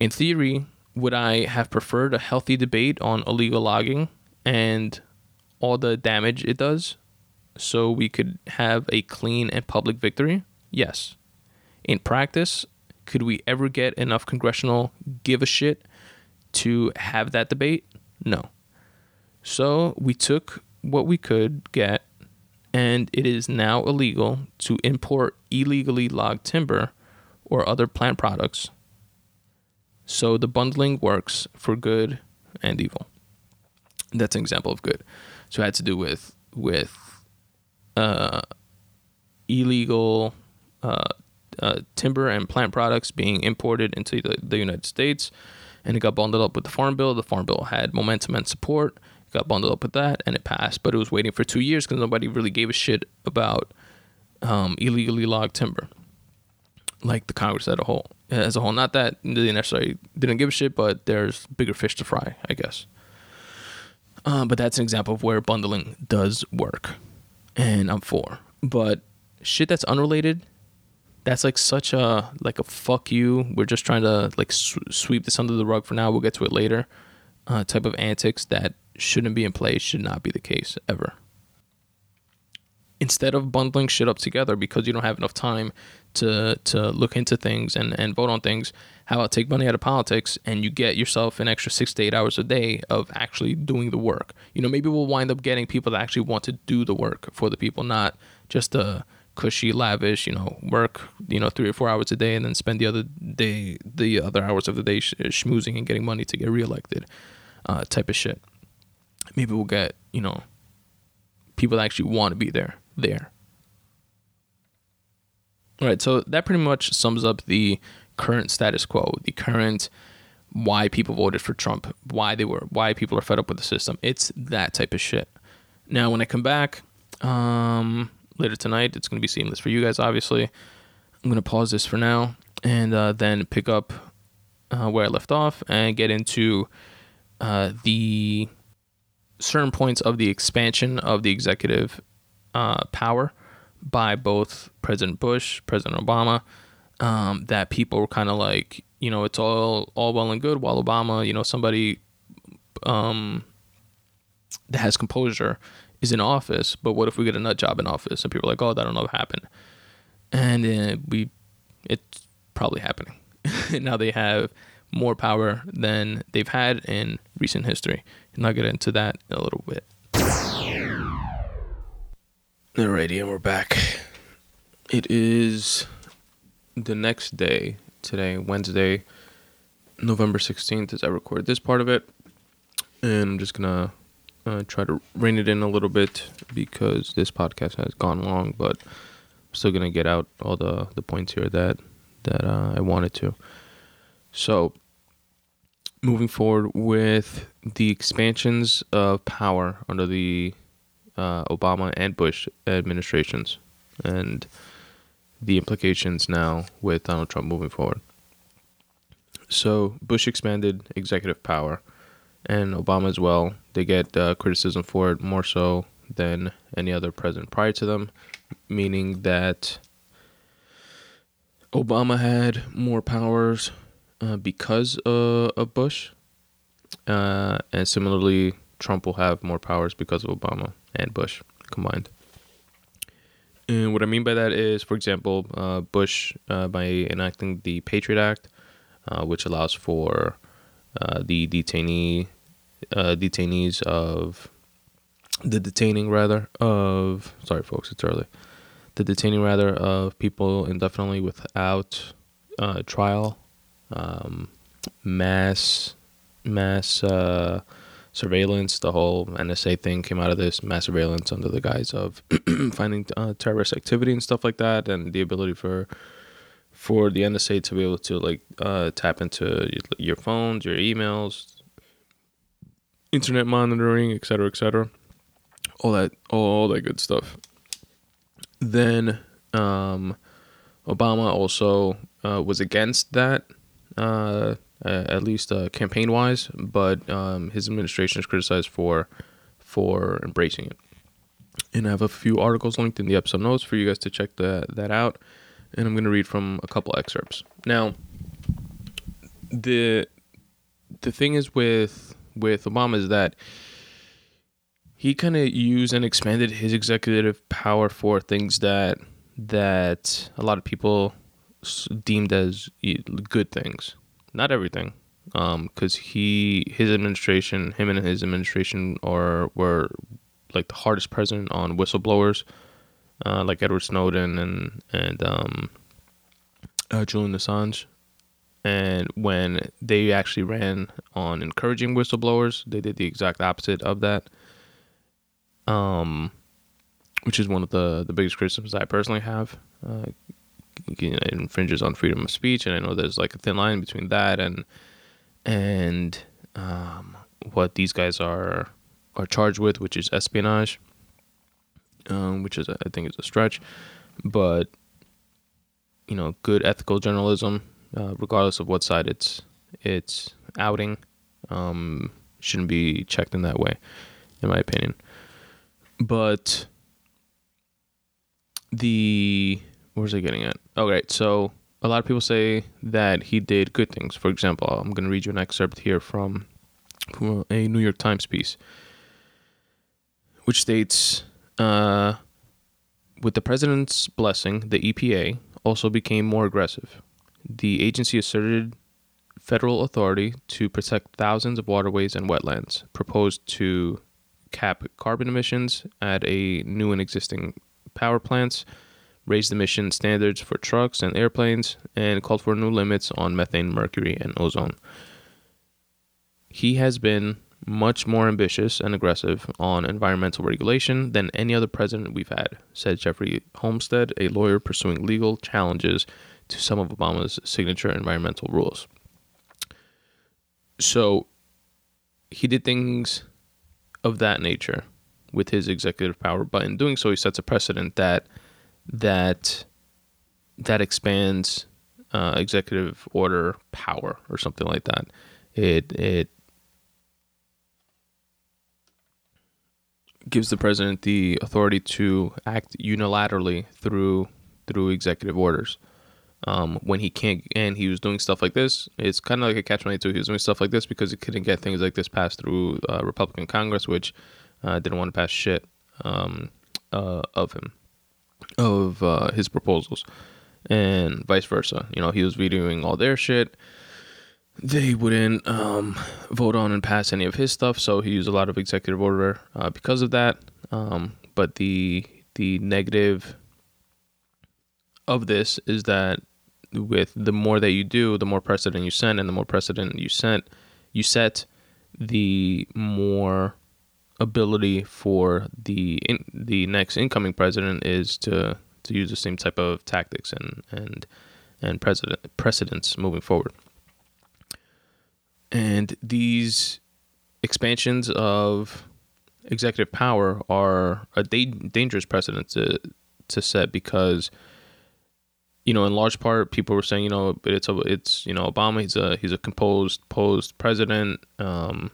In theory, would I have preferred a healthy debate on illegal logging and all the damage it does so we could have a clean and public victory? Yes. In practice, could we ever get enough congressional give a shit to have that debate? No. So we took what we could get, and it is now illegal to import illegally logged timber or other plant products. So the bundling works for good and evil. That's an example of good. So it had to do with with uh, illegal uh, uh, timber and plant products being imported into the, the United States. And it got bundled up with the Farm Bill. The Farm Bill had momentum and support. It got bundled up with that, and it passed. But it was waiting for two years because nobody really gave a shit about um, illegally logged timber, like the Congress as a whole. As a whole, not that they necessarily didn't give a shit, but there's bigger fish to fry, I guess. Uh, but that's an example of where bundling does work, and I'm for. But shit that's unrelated that's like such a like a fuck you. We're just trying to like sw- sweep this under the rug for now. We'll get to it later. Uh, type of antics that shouldn't be in place should not be the case ever. Instead of bundling shit up together because you don't have enough time to to look into things and, and vote on things, how about take money out of politics and you get yourself an extra six to eight hours a day of actually doing the work. You know, maybe we'll wind up getting people that actually want to do the work for the people, not just to cushy, lavish, you know, work, you know, three or four hours a day and then spend the other day, the other hours of the day schmoozing and getting money to get reelected uh, type of shit. Maybe we'll get, you know, people that actually want to be there, there. All right, so that pretty much sums up the current status quo, the current why people voted for Trump, why they were, why people are fed up with the system. It's that type of shit. Now, when I come back um, later tonight, it's going to be seamless for you guys. Obviously, I'm going to pause this for now and uh, then pick up uh, where I left off and get into uh, the certain points of the expansion of the executive uh, power by both President Bush, President Obama, um, that people were kind of like, you know, it's all all well and good while Obama, you know, somebody um, that has composure is in office, but what if we get a nut job in office? And people are like, oh, that'll never happen. And uh, we, it's probably happening. now they have more power than they've had in recent history. And I'll get into that in a little bit. Alrighty, and we're back. It is the next day today, Wednesday, November 16th, as I record this part of it. And I'm just gonna uh, try to rein it in a little bit because this podcast has gone long, but I'm still gonna get out all the, the points here that that uh, I wanted to. So, moving forward with the expansions of power under the uh, Obama and Bush administrations, and the implications now with Donald Trump moving forward. So Bush expanded executive power, and Obama as well. They get uh, criticism for it more so than any other president prior to them, meaning that Obama had more powers uh, because uh, of Bush, uh, and similarly, Trump will have more powers because of Obama and Bush combined. And what I mean by that is, for example, uh, Bush, uh, by enacting the Patriot Act, which allows for the detainee uh, detainees of the detaining rather of sorry folks it's early the detaining rather of people indefinitely without uh, trial um, mass mass surveillance. The whole NSA thing came out of this mass surveillance under the guise of finding uh, terrorist activity and stuff like that, and the ability for for the NSA to be able to like uh, tap into your phones, your emails, internet monitoring, etc., etc. All that, all that good stuff. Then um, Obama also uh, was against that. Uh, uh, at least uh, campaign wise, but um, his administration is criticized for for embracing it. And I have a few articles linked in the episode notes for you guys to check that that out. And I'm going to read from a couple excerpts. Now, the the thing is with with Obama is that he kind of used and expanded his executive power for things that that a lot of people deemed as good things not everything, because um, he his administration, him and his administration are were like the hardest president on whistleblowers, uh, like Edward Snowden and and um, uh, Julian Assange. And when they actually ran on encouraging whistleblowers, they did the exact opposite of that. Um, which is one of the the biggest criticisms I personally have. Uh, it infringes on freedom of speech, and I know there's like a thin line between that and and um, what these guys are are charged with, which is espionage, um, which is I think is a stretch, but you know, good ethical journalism, uh, regardless of what side it's it's outing, um, shouldn't be checked in that way, in my opinion. But the where's I getting at? Okay, so a lot of people say that he did good things. For example, I'm going to read you an excerpt here from, from a New York Times piece, which states uh, With the president's blessing, the EPA also became more aggressive. The agency asserted federal authority to protect thousands of waterways and wetlands, proposed to cap carbon emissions at a new and existing power plants raised emission standards for trucks and airplanes, and called for new limits on methane, mercury, and ozone. He has been much more ambitious and aggressive on environmental regulation than any other president we've had, said Jeffrey Holmstead, a lawyer pursuing legal challenges to some of Obama's signature environmental rules. so he did things of that nature with his executive power, but in doing so, he sets a precedent that that that expands uh, executive order power or something like that. It it gives the president the authority to act unilaterally through through executive orders. Um, when he can't, and he was doing stuff like this, it's kind of like a catch twenty two. He was doing stuff like this because he couldn't get things like this passed through uh, Republican Congress, which uh, didn't want to pass shit um, uh, of him, of uh, his proposals, and vice versa. You know, he was vetoing all their shit. They wouldn't um, vote on and pass any of his stuff, so he used a lot of executive order uh, because of that. Um, but the the negative of this is that with the more that you do, the more precedent you set, and the more precedent you set, you set, the more ability for the in, the next incoming president is to to use the same type of tactics and and and president precedents moving forward. And these expansions of executive power are a da- dangerous precedent to to set because you know, in large part, people were saying, you know, it's a, it's you know, Obama. He's a he's a composed, posed president. Um,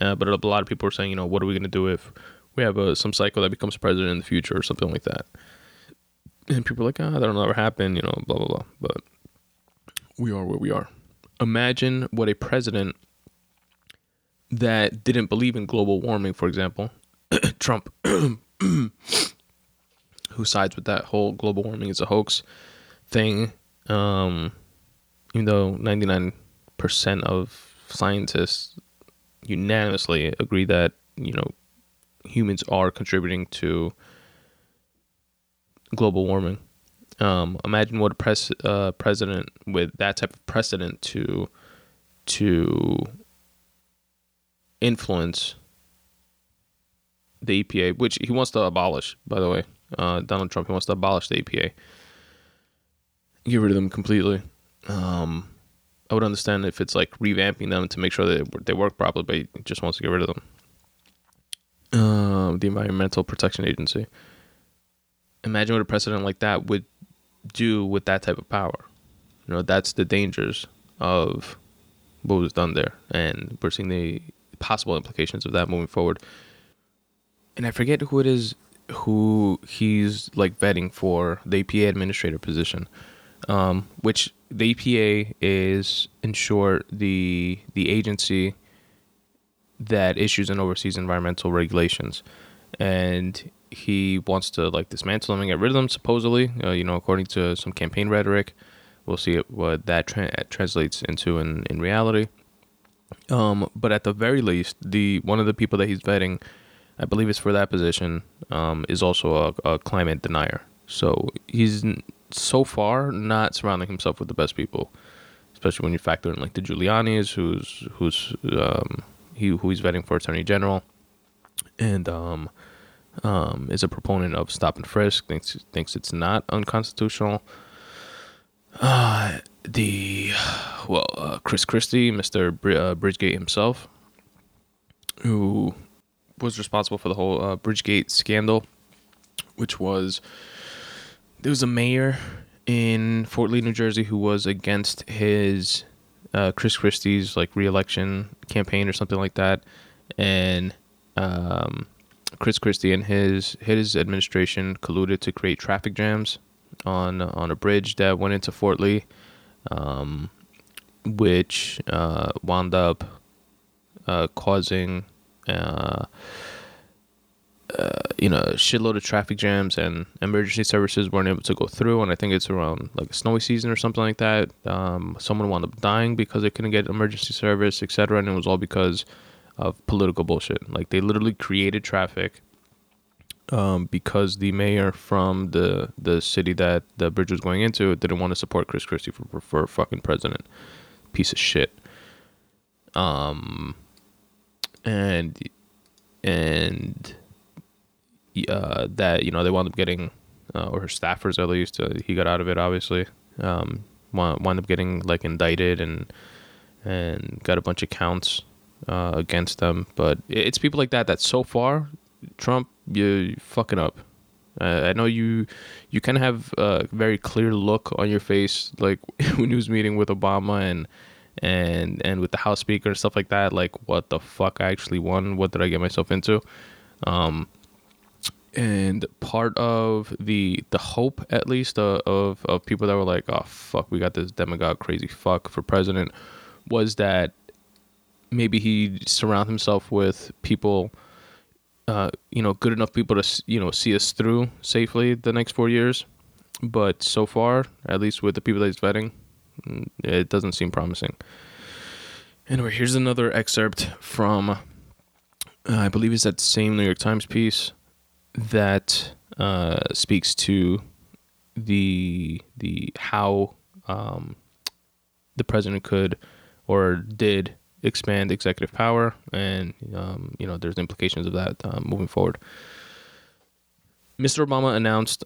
yeah, but a lot of people were saying, you know, what are we going to do if we have a, some cycle that becomes president in the future or something like that? And people are like, ah, oh, that'll never happen, you know, blah blah blah. But we are where we are. Imagine what a president that didn't believe in global warming, for example, Trump, who sides with that whole global warming is a hoax thing. Um, even though 99% of scientists unanimously agree that, you know, humans are contributing to global warming. Um, imagine what a pres- uh, president with that type of precedent to to influence the EPA, which he wants to abolish, by the way. Uh, Donald Trump he wants to abolish the EPA get rid of them completely. Um, I would understand if it's like revamping them to make sure that they work properly, but he just wants to get rid of them. Um, the Environmental Protection Agency. Imagine what a president like that would do with that type of power. You know, that's the dangers of what was done there, and we're seeing the possible implications of that moving forward. And I forget who it is who he's like vetting for the EPA administrator position um, which the EPA is, in short, the the agency that issues and oversees environmental regulations, and he wants to like dismantle them and get rid of them. Supposedly, uh, you know, according to some campaign rhetoric, we'll see what that tra- translates into in in reality. Um, but at the very least, the one of the people that he's vetting, I believe, is for that position, um, is also a, a climate denier. So he's so far not surrounding himself with the best people, especially when you factor in like the Giuliani's, who's who's um, he who he's vetting for attorney general, and um, um, is a proponent of stop and frisk. thinks thinks it's not unconstitutional. Uh, the well, uh, Chris Christie, Mister Br- uh, Bridgegate himself, who was responsible for the whole uh, Bridgegate scandal, which was there was a mayor in Fort Lee, New Jersey, who was against his uh, Chris Christie's like reelection campaign or something like that, and um, Chris Christie and his his administration colluded to create traffic jams on on a bridge that went into Fort Lee, um, which uh, wound up uh, causing. Uh, you know, shitload of traffic jams and emergency services weren't able to go through. And I think it's around like a snowy season or something like that. Um, someone wound up dying because they couldn't get emergency service, etc. And it was all because of political bullshit. Like they literally created traffic um, because the mayor from the the city that the bridge was going into didn't want to support Chris Christie for for fucking president. Piece of shit. Um, and and uh, that you know they wound up getting, uh, or staffers at least, uh, he got out of it obviously. Um, wound, wound up getting like indicted and and got a bunch of counts uh, against them. But it's people like that that so far, Trump, you're fucking up. Uh, I know you you kind of have a very clear look on your face, like when he was meeting with Obama and and and with the House Speaker and stuff like that. Like, what the fuck? I actually won. What did I get myself into? Um, and part of the the hope, at least, uh, of of people that were like, "Oh fuck, we got this demagogue crazy fuck for president," was that maybe he surround himself with people uh, you know, good enough people to you know see us through safely the next four years. But so far, at least with the people that he's vetting, mm, it doesn't seem promising. Anyway, here's another excerpt from, uh, I believe it's that same New York Times piece that uh, speaks to the the how um, the president could or did expand executive power, and um, you know there's implications of that um, moving forward. Mr. Obama announced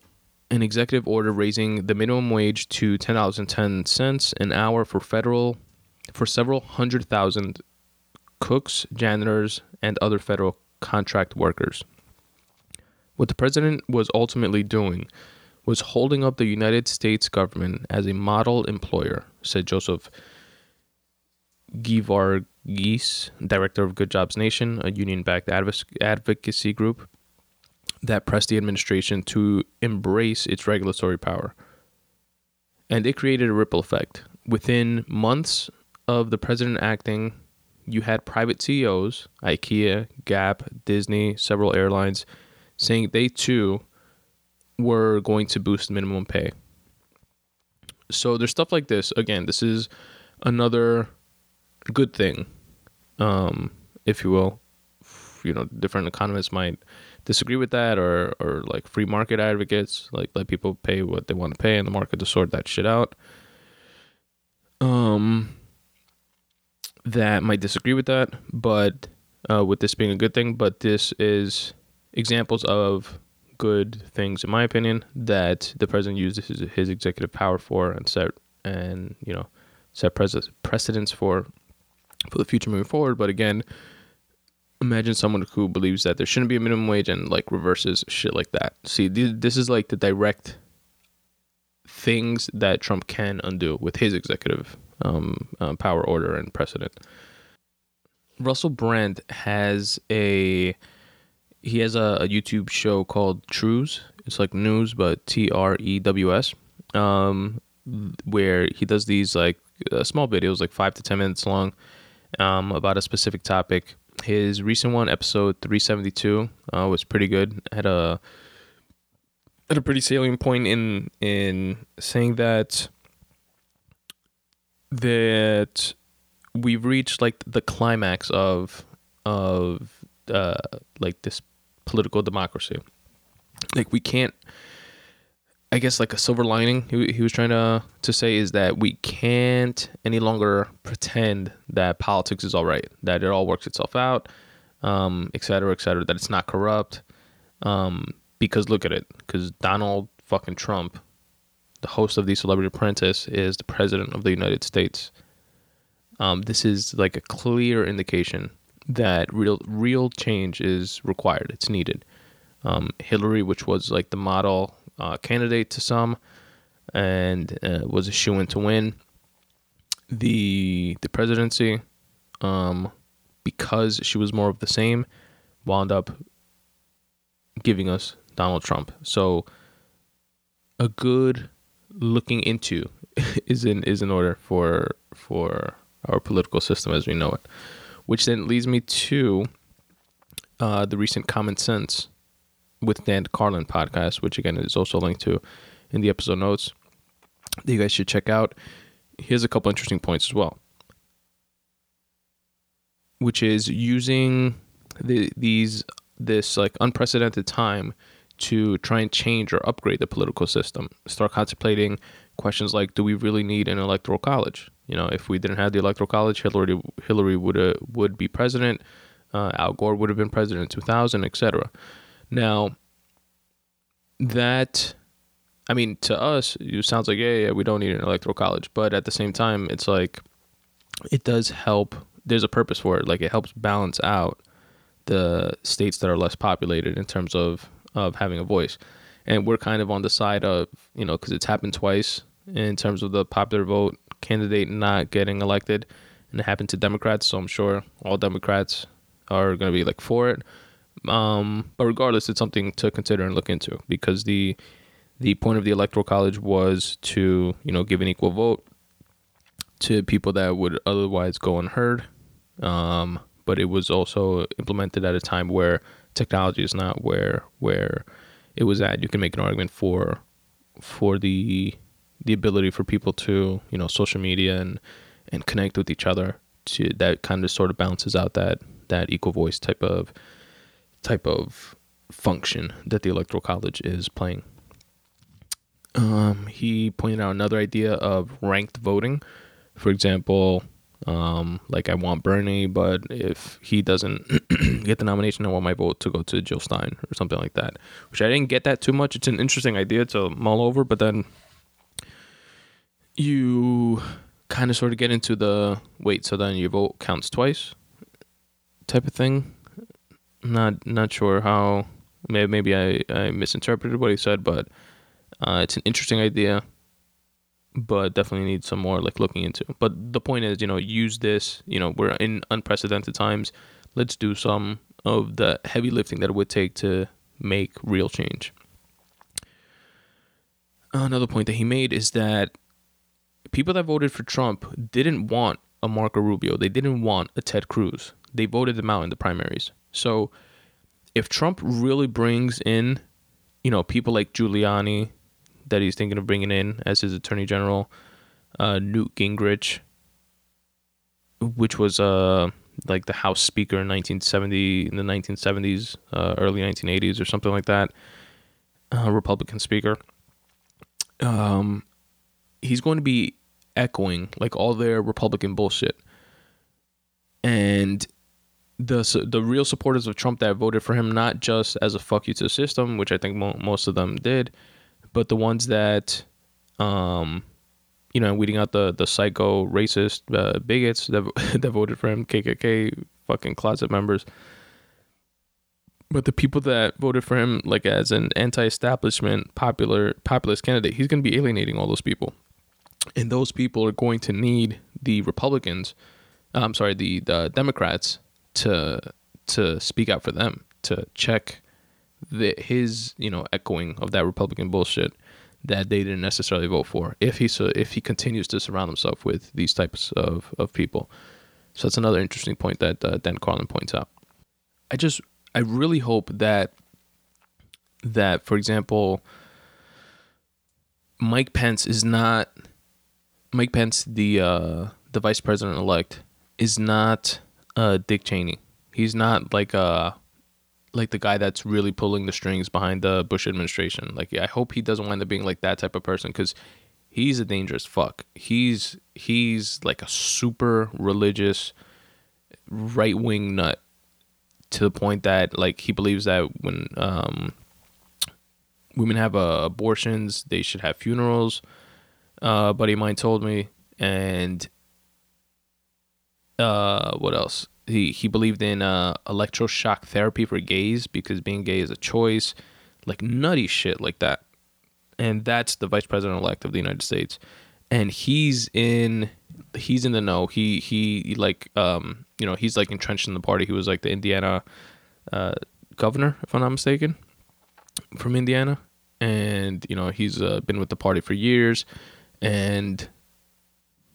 an executive order raising the minimum wage to ten dollars and ten cents an hour for federal for several hundred thousand cooks, janitors, and other federal contract workers. What the president was ultimately doing was holding up the United States government as a model employer, said Joseph Geevarghese, director of Good Jobs Nation, a union backed advocacy group that pressed the administration to embrace its regulatory power. And it created a ripple effect. Within months of the president acting, you had private CEOs, IKEA, Gap, Disney, several airlines, saying they too were going to boost minimum pay. So there's stuff like this. Again, this is another good thing, um, if you will. You know, different economists might disagree with that, or or like free market advocates, like let people pay what they want to pay in the market to sort that shit out. Um, that might disagree with that, but uh, with this being a good thing, but this is examples of good things, in my opinion, that the president used his, his executive power for and set and you know set precedents for for the future moving forward. But again, imagine someone who believes that there shouldn't be a minimum wage and like reverses shit like that. See, this is like the direct things that Trump can undo with his executive um, uh, power order and precedent. Russell Brand has a he has a, a, YouTube show called Trews. It's like news, but T R E W S, um, where he does these like uh, small videos, like five to ten minutes long, um, about a specific topic. His recent one, episode 372, uh, was pretty good. Had a had a pretty salient point in in saying that that we've reached like the climax of of uh, like this political democracy. Like we can't I guess like a silver lining he, he was trying to to say is that we can't any longer pretend that politics is all right, that it all works itself out, um, et cetera, et cetera, that it's not corrupt. Um, because look at it, because Donald fucking Trump, the host of the Celebrity Apprentice, is the president of the United States. Um, this is like a clear indication that real real change is required. It's needed. Um, Hillary, which was like the model uh, candidate to some, and uh, was a shoe in to win the the presidency. Um, because she was more of the same, wound up giving us Donald Trump. So a good looking into is in is in order for for our political system as we know it. Which then leads me to uh, the recent Common Sense with Dan Carlin podcast, which again is also linked to in the episode notes that you guys should check out. Here's a couple interesting points as well, which is using the, these this like unprecedented time to try and change or upgrade the political system. Start contemplating questions like, do we really need an electoral college? You know, if we didn't have the electoral college, Hillary Hillary would uh, would be president. Uh, Al Gore would have been president in 2000, etc. Now, that, I mean, to us, it sounds like, yeah, yeah, we don't need an electoral college. But at the same time, it's like, it does help. There's a purpose for it. Like it helps balance out the states that are less populated in terms of of having a voice. And we're kind of on the side of you know because it's happened twice in terms of the popular vote candidate not getting elected, and it happened to Democrats. So I'm sure all Democrats are going to be like for it. Um, but regardless, it's something to consider and look into because the the point of the electoral college was to you know give an equal vote to people that would otherwise go unheard. Um, but it was also implemented at a time where technology is not where where it was at. You can make an argument for for the the ability for people to you know social media and and connect with each other to that kind of sort of balances out that that equal voice type of type of function that the electoral college is playing. Um, he pointed out another idea of ranked voting. For example, um, like I want Bernie, but if he doesn't get the nomination, I want my vote to go to Jill Stein or something like that. Which I didn't get that too much. It's an interesting idea to mull over, but then you kind of sort of get into the wait, so then your vote counts twice type of thing. Not not sure how. Maybe, I, I misinterpreted what he said, but uh, it's an interesting idea, but definitely need some more like looking into. But the point is, you know, use this. You know, we're in unprecedented times. Let's do some of the heavy lifting that it would take to make real change. Another point that he made is that people that voted for Trump didn't want a Marco Rubio. They didn't want a Ted Cruz. They voted them out in the primaries. So if Trump really brings in, you know, people like Giuliani that he's thinking of bringing in as his attorney general, uh, Newt Gingrich, which was uh like the House Speaker in 1970 in the 1970s, uh, early 1980s or something like that, uh, Republican Speaker. Um, he's going to be echoing like all their Republican bullshit, and the the real supporters of Trump that voted for him not just as a fuck you to the system, which I think mo- most of them did, but the ones that, um, you know, weeding out the the psycho racist uh, bigots that that voted for him, KKK fucking closet members. But the people that voted for him, like as an anti-establishment, popular populist candidate, he's going to be alienating all those people, and those people are going to need the Republicans. Uh, I'm sorry, the the Democrats to to speak out for them to check the his you know echoing of that Republican bullshit that they didn't necessarily vote for if he so if he continues to surround himself with these types of of people. So that's another interesting point that uh, Dan Carlin points out. I just I really hope that that for example Mike Pence is not Mike Pence the uh the vice president elect is not uh, Dick Cheney. He's not like uh like the guy that's really pulling the strings behind the Bush administration. Like I hope he doesn't wind up being like that type of person because he's a dangerous fuck. He's he's like a super religious right wing nut to the point that like he believes that when um women have uh, abortions they should have funerals. Uh, buddy of mine told me and uh, what else? He he believed in uh, electroshock therapy for gays because being gay is a choice, like nutty shit like that. And that's the vice president elect of the United States, and he's in he's in the know. He he like um you know he's like entrenched in the party. He was like the Indiana uh, governor, if I'm not mistaken, from Indiana, and you know he's uh, been with the party for years, and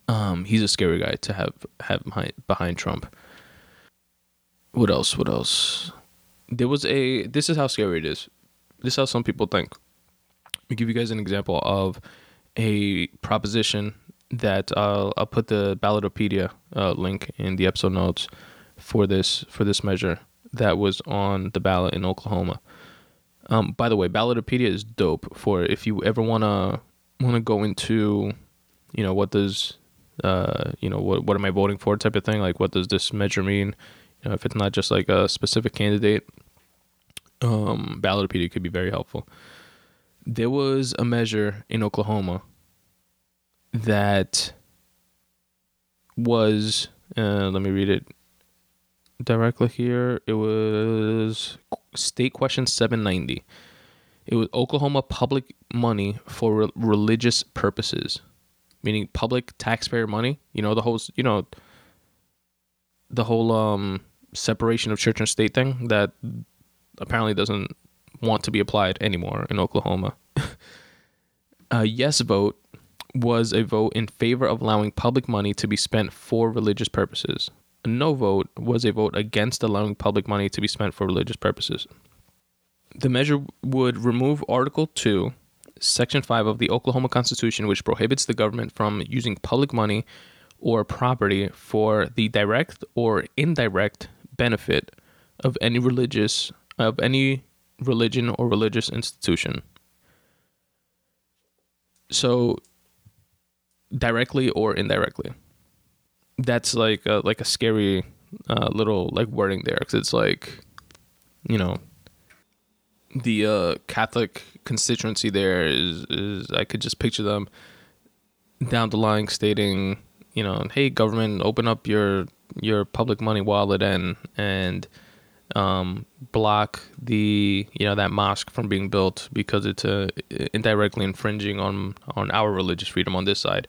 um, he's a scary guy to have have behind, behind Trump. What else? What else? There was a. This is how scary it is. This is how some people think. Let me give you guys an example of a proposition that uh, I'll put the Ballotopedia uh, link in the episode notes for this for this measure that was on the ballot in Oklahoma. Um, by the way, Ballotopedia is dope for if you ever wanna wanna go into, you know, what does uh, you know, what what am I voting for type of thing. Like, what does this measure mean? You know, if it's not just like a specific candidate, um, Ballotopedia could be very helpful. There was a measure in Oklahoma that was uh, let me read it directly here. It was state question 790. It was Oklahoma public money for re- religious purposes, meaning public taxpayer money. You know the whole you know the whole um separation of church and state thing that apparently doesn't want to be applied anymore in Oklahoma. a yes vote was a vote in favor of allowing public money to be spent for religious purposes. A no vote was a vote against allowing public money to be spent for religious purposes. The measure would remove Article 2, Section 5 of the Oklahoma Constitution, which prohibits the government from using public money or property for the direct or indirect benefit of any religious of any religion or religious institution. So directly or indirectly. That's like a, like a scary uh, little like wording there cuz it's like you know the uh, Catholic constituency there is is I could just picture them down the line stating, you know, hey government, open up your your public money wallet and and um, block the you know that mosque from being built because it's uh, indirectly infringing on on our religious freedom on this side.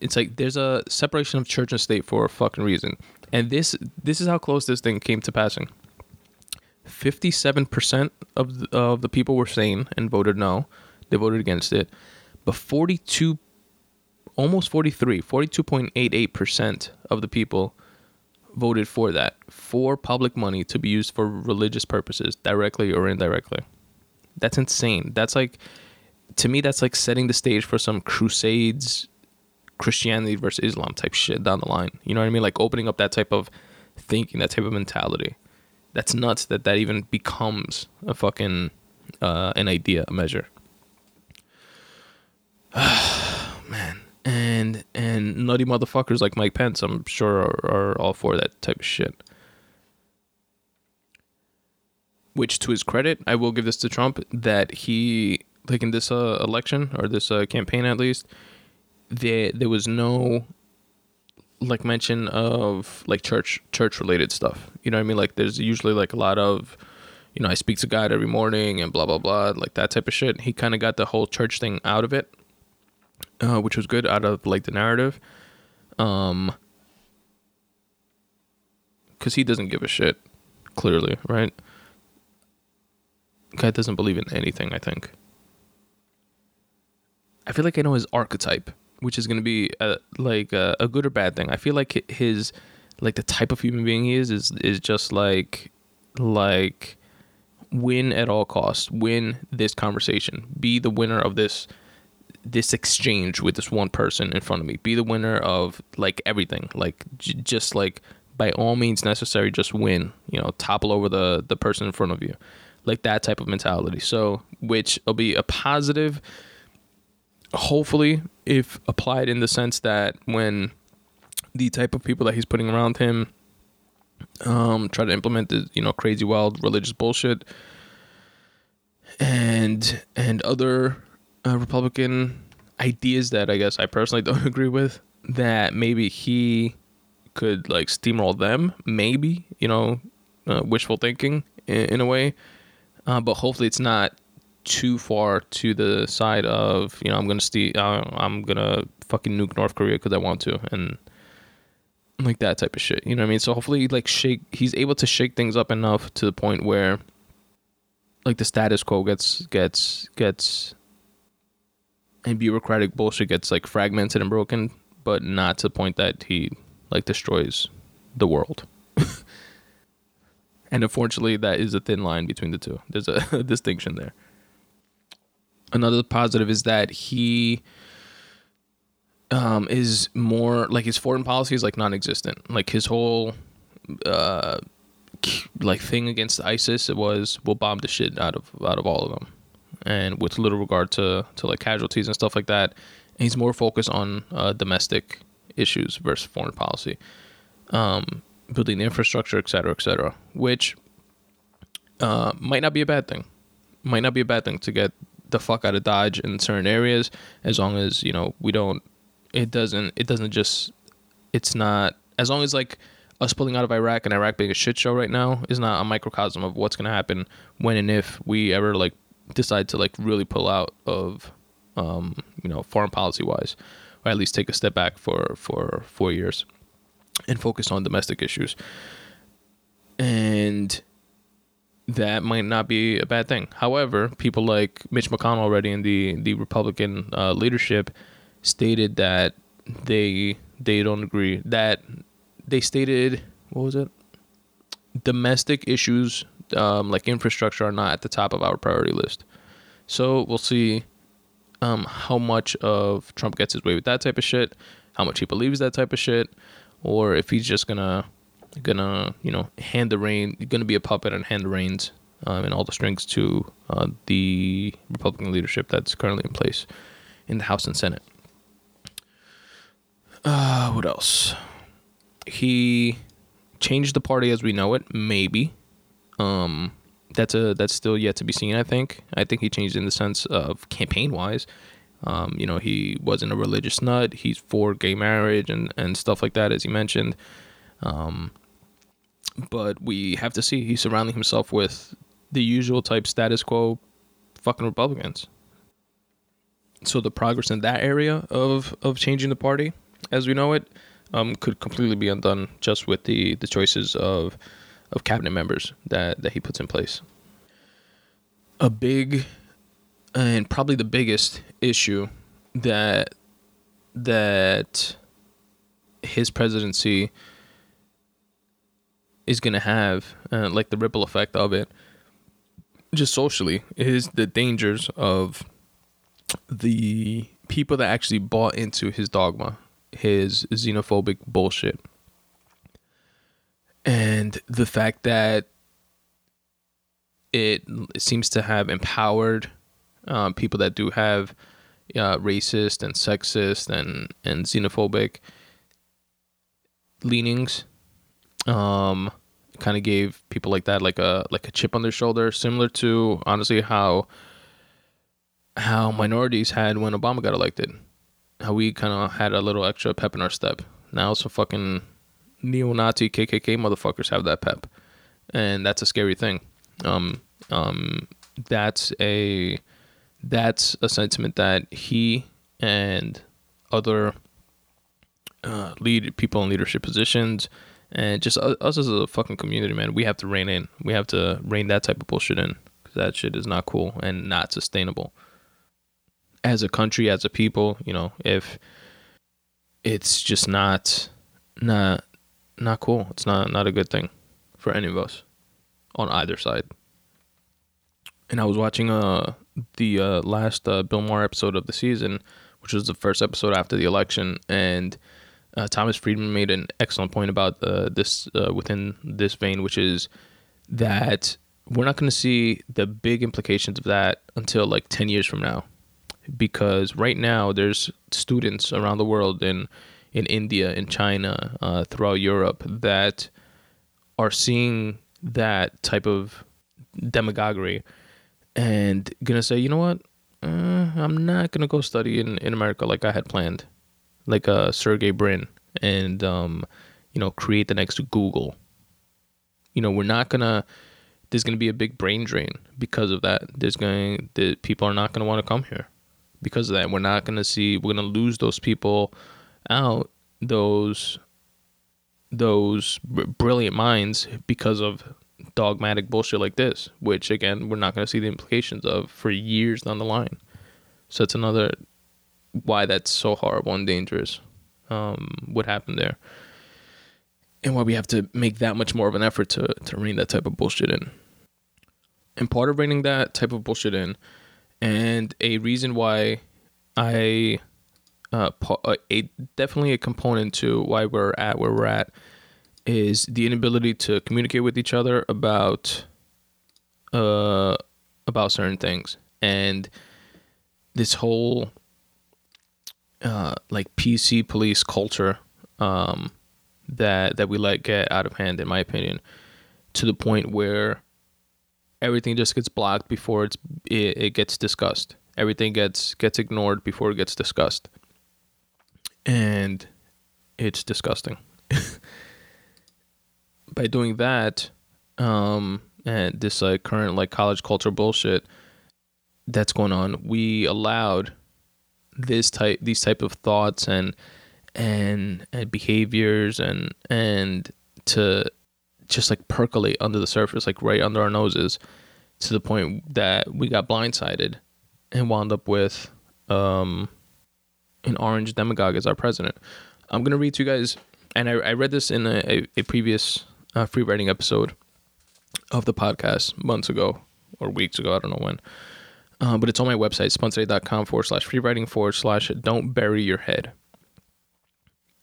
It's like there's a separation of church and state for a fucking reason, and this this is how close this thing came to passing. Fifty-seven percent of the, of the people were sane and voted no; they voted against it, but forty-two, almost 43, 42.88 percent of the people voted for that for public money to be used for religious purposes, directly or indirectly. That's insane. That's like, to me, that's like setting the stage for some crusades, Christianity versus Islam type shit down the line. You know what I mean? Like opening up that type of thinking, that type of mentality. That's nuts that that even becomes a fucking uh, an idea, a measure. Man, and and nutty motherfuckers like Mike Pence, I'm sure are, are all for that type of shit. Which, to his credit, I will give this to Trump that he like in this uh, election or this uh, campaign at least, there there was no like mention of like church church related stuff. You know what I mean? Like there's usually like a lot of you know, I speak to God every morning and blah blah blah, like that type of shit. He kind of got the whole church thing out of it uh, which was good out of like the narrative. Um, because he doesn't give a shit, clearly, right? Guy doesn't believe in anything. I think. I feel like I know his archetype, which is going to be a, like a, a good or bad thing. I feel like his like the type of human being he is is is just like like win at all costs, win this conversation, be the winner of this this exchange with this one person in front of me. Be the winner of like everything. Like j- just like by all means necessary, just win. You know, topple over the the person in front of you, like that type of mentality. So, which will be a positive. Hopefully, if applied in the sense that when the type of people that he's putting around him um, try to implement the you know crazy wild religious bullshit and and other uh, Republican ideas that I guess I personally don't agree with. That maybe he could like steamroll them. Maybe you know, uh, wishful thinking in, in a way. Uh, but hopefully it's not too far to the side of you know I'm gonna steal. Uh, I'm gonna fucking nuke North Korea because I want to and like that type of shit. You know what I mean? So hopefully like shake. He's able to shake things up enough to the point where like the status quo gets gets gets and bureaucratic bullshit gets like fragmented and broken, but not to the point that he like destroys the world. and unfortunately, that is a thin line between the two. There's a distinction there. Another positive is that he um, is more like his foreign policy is like non-existent. Like his whole uh, like thing against ISIS it was we'll bomb the shit out of out of all of them and with little regard to to like casualties and stuff like that. He's more focused on uh, domestic issues versus foreign policy, um, building infrastructure, et cetera, et cetera, which uh, might not be a bad thing. Might not be a bad thing to get the fuck out of Dodge in certain areas, as long as you know we don't. It doesn't. It doesn't just. it's not as long as like us pulling out of Iraq and Iraq being a shit show right now is not a microcosm of what's gonna happen when and if we ever like decide to like really pull out of um, you know foreign policy wise, or at least take a step back for for four years and focus on domestic issues. And that might not be a bad thing. However, people like Mitch McConnell already in the the Republican uh, leadership stated that they they don't agree that they stated what was it domestic issues um, like infrastructure are not at the top of our priority list. So we'll see um, how much of Trump gets his way with that type of shit, how much he believes that type of shit, or if he's just gonna gonna you know hand the rein, gonna be a puppet and hand the reins um, and all the strings to uh, the Republican leadership that's currently in place in the House and Senate. Uh, what else? He changed the party as we know it, maybe. Um, that's a that's still yet to be seen. I think. I think he changed in the sense of campaign wise. Um, you know, he wasn't a religious nut. He's for gay marriage and and stuff like that, as he mentioned. Um, but we have to see. He's surrounding himself with the usual type status quo, fucking Republicans. So the progress in that area of of changing the party, as we know it, um, could completely be undone just with the the choices of of cabinet members that that he puts in place. A big and probably the biggest issue that that his presidency is going to have, uh, like the ripple effect of it, just socially, is the dangers of the people that actually bought into his dogma, his xenophobic bullshit and the fact that it, seems to have empowered um, people that do have uh, racist and sexist and and xenophobic leanings. Um, kind of gave people like that like a like a chip on their shoulder, similar to honestly how how minorities had when Obama got elected. How we kind of had a little extra pep in our step. Now some fucking neo-Nazi KKK motherfuckers have that pep, and that's a scary thing. Um, um, that's a that's a sentiment that he and other uh, lead people in leadership positions and just us as a fucking community, man, we have to rein in. We have to rein that type of bullshit in because that shit is not cool and not sustainable. As a country, as a people, you know, if it's just not not not cool. It's not not a good thing for any of us on either side. And I was watching uh the uh, last uh, Bill Maher episode of the season, which was the first episode after the election, and uh, Thomas Friedman made an excellent point about uh, this uh, within this vein, which is that we're not going to see the big implications of that until like 10 years from now. Because right now there's students around the world in in India, in China, uh, throughout Europe that are seeing that type of demagoguery and gonna say, you know what, uh, I'm not gonna go study in, in America like I had planned, like uh, Sergey Brin, and um, you know, create the next Google. You know, we're not gonna. There's gonna be a big brain drain because of that. There's going the people are not gonna want to come here because of that. We're not gonna see. We're gonna lose those people out those those brilliant minds because of dogmatic bullshit like this, which again we're not going to see the implications of for years down the line. So it's another why that's so horrible and dangerous. Um, what happened there, and why we have to make that much more of an effort to to rein that type of bullshit in. And part of reining that type of bullshit in, and a reason why I uh, uh, a definitely a component to why we're at where we're at is the inability to communicate with each other about uh about certain things and this whole uh like PC police culture um that that we let get out of hand in my opinion to the point where everything just gets blocked before it's it, it gets discussed everything gets gets ignored before it gets discussed and it's disgusting. By doing that, um, and this like current like college culture bullshit that's going on, we allowed this type these type of thoughts and and, and behaviors and and to just like percolate under the surface, like right under our noses, to the point that we got blindsided and wound up with um, an orange demagogue as our president. I'm gonna read to you guys, and I, I read this in a, a, a previous uh, free writing episode of the podcast months ago or weeks ago. I don't know when. Uh, but it's on my website, spuntoday.com forward slash free writing forward slash don't bury your head.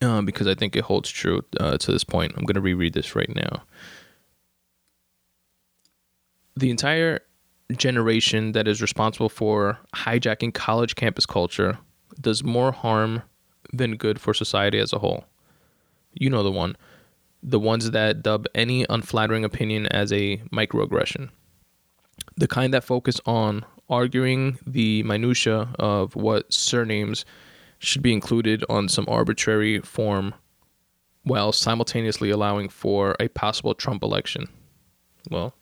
Uh, because I think it holds true uh, to this point. I'm going to reread this right now. The entire generation that is responsible for hijacking college campus culture does more harm than good for society as a whole. You know the one. The ones that dub any unflattering opinion as a microaggression. The kind that focus on arguing the minutia of what surnames should be included on some arbitrary form while simultaneously allowing for a possible Trump election. Well,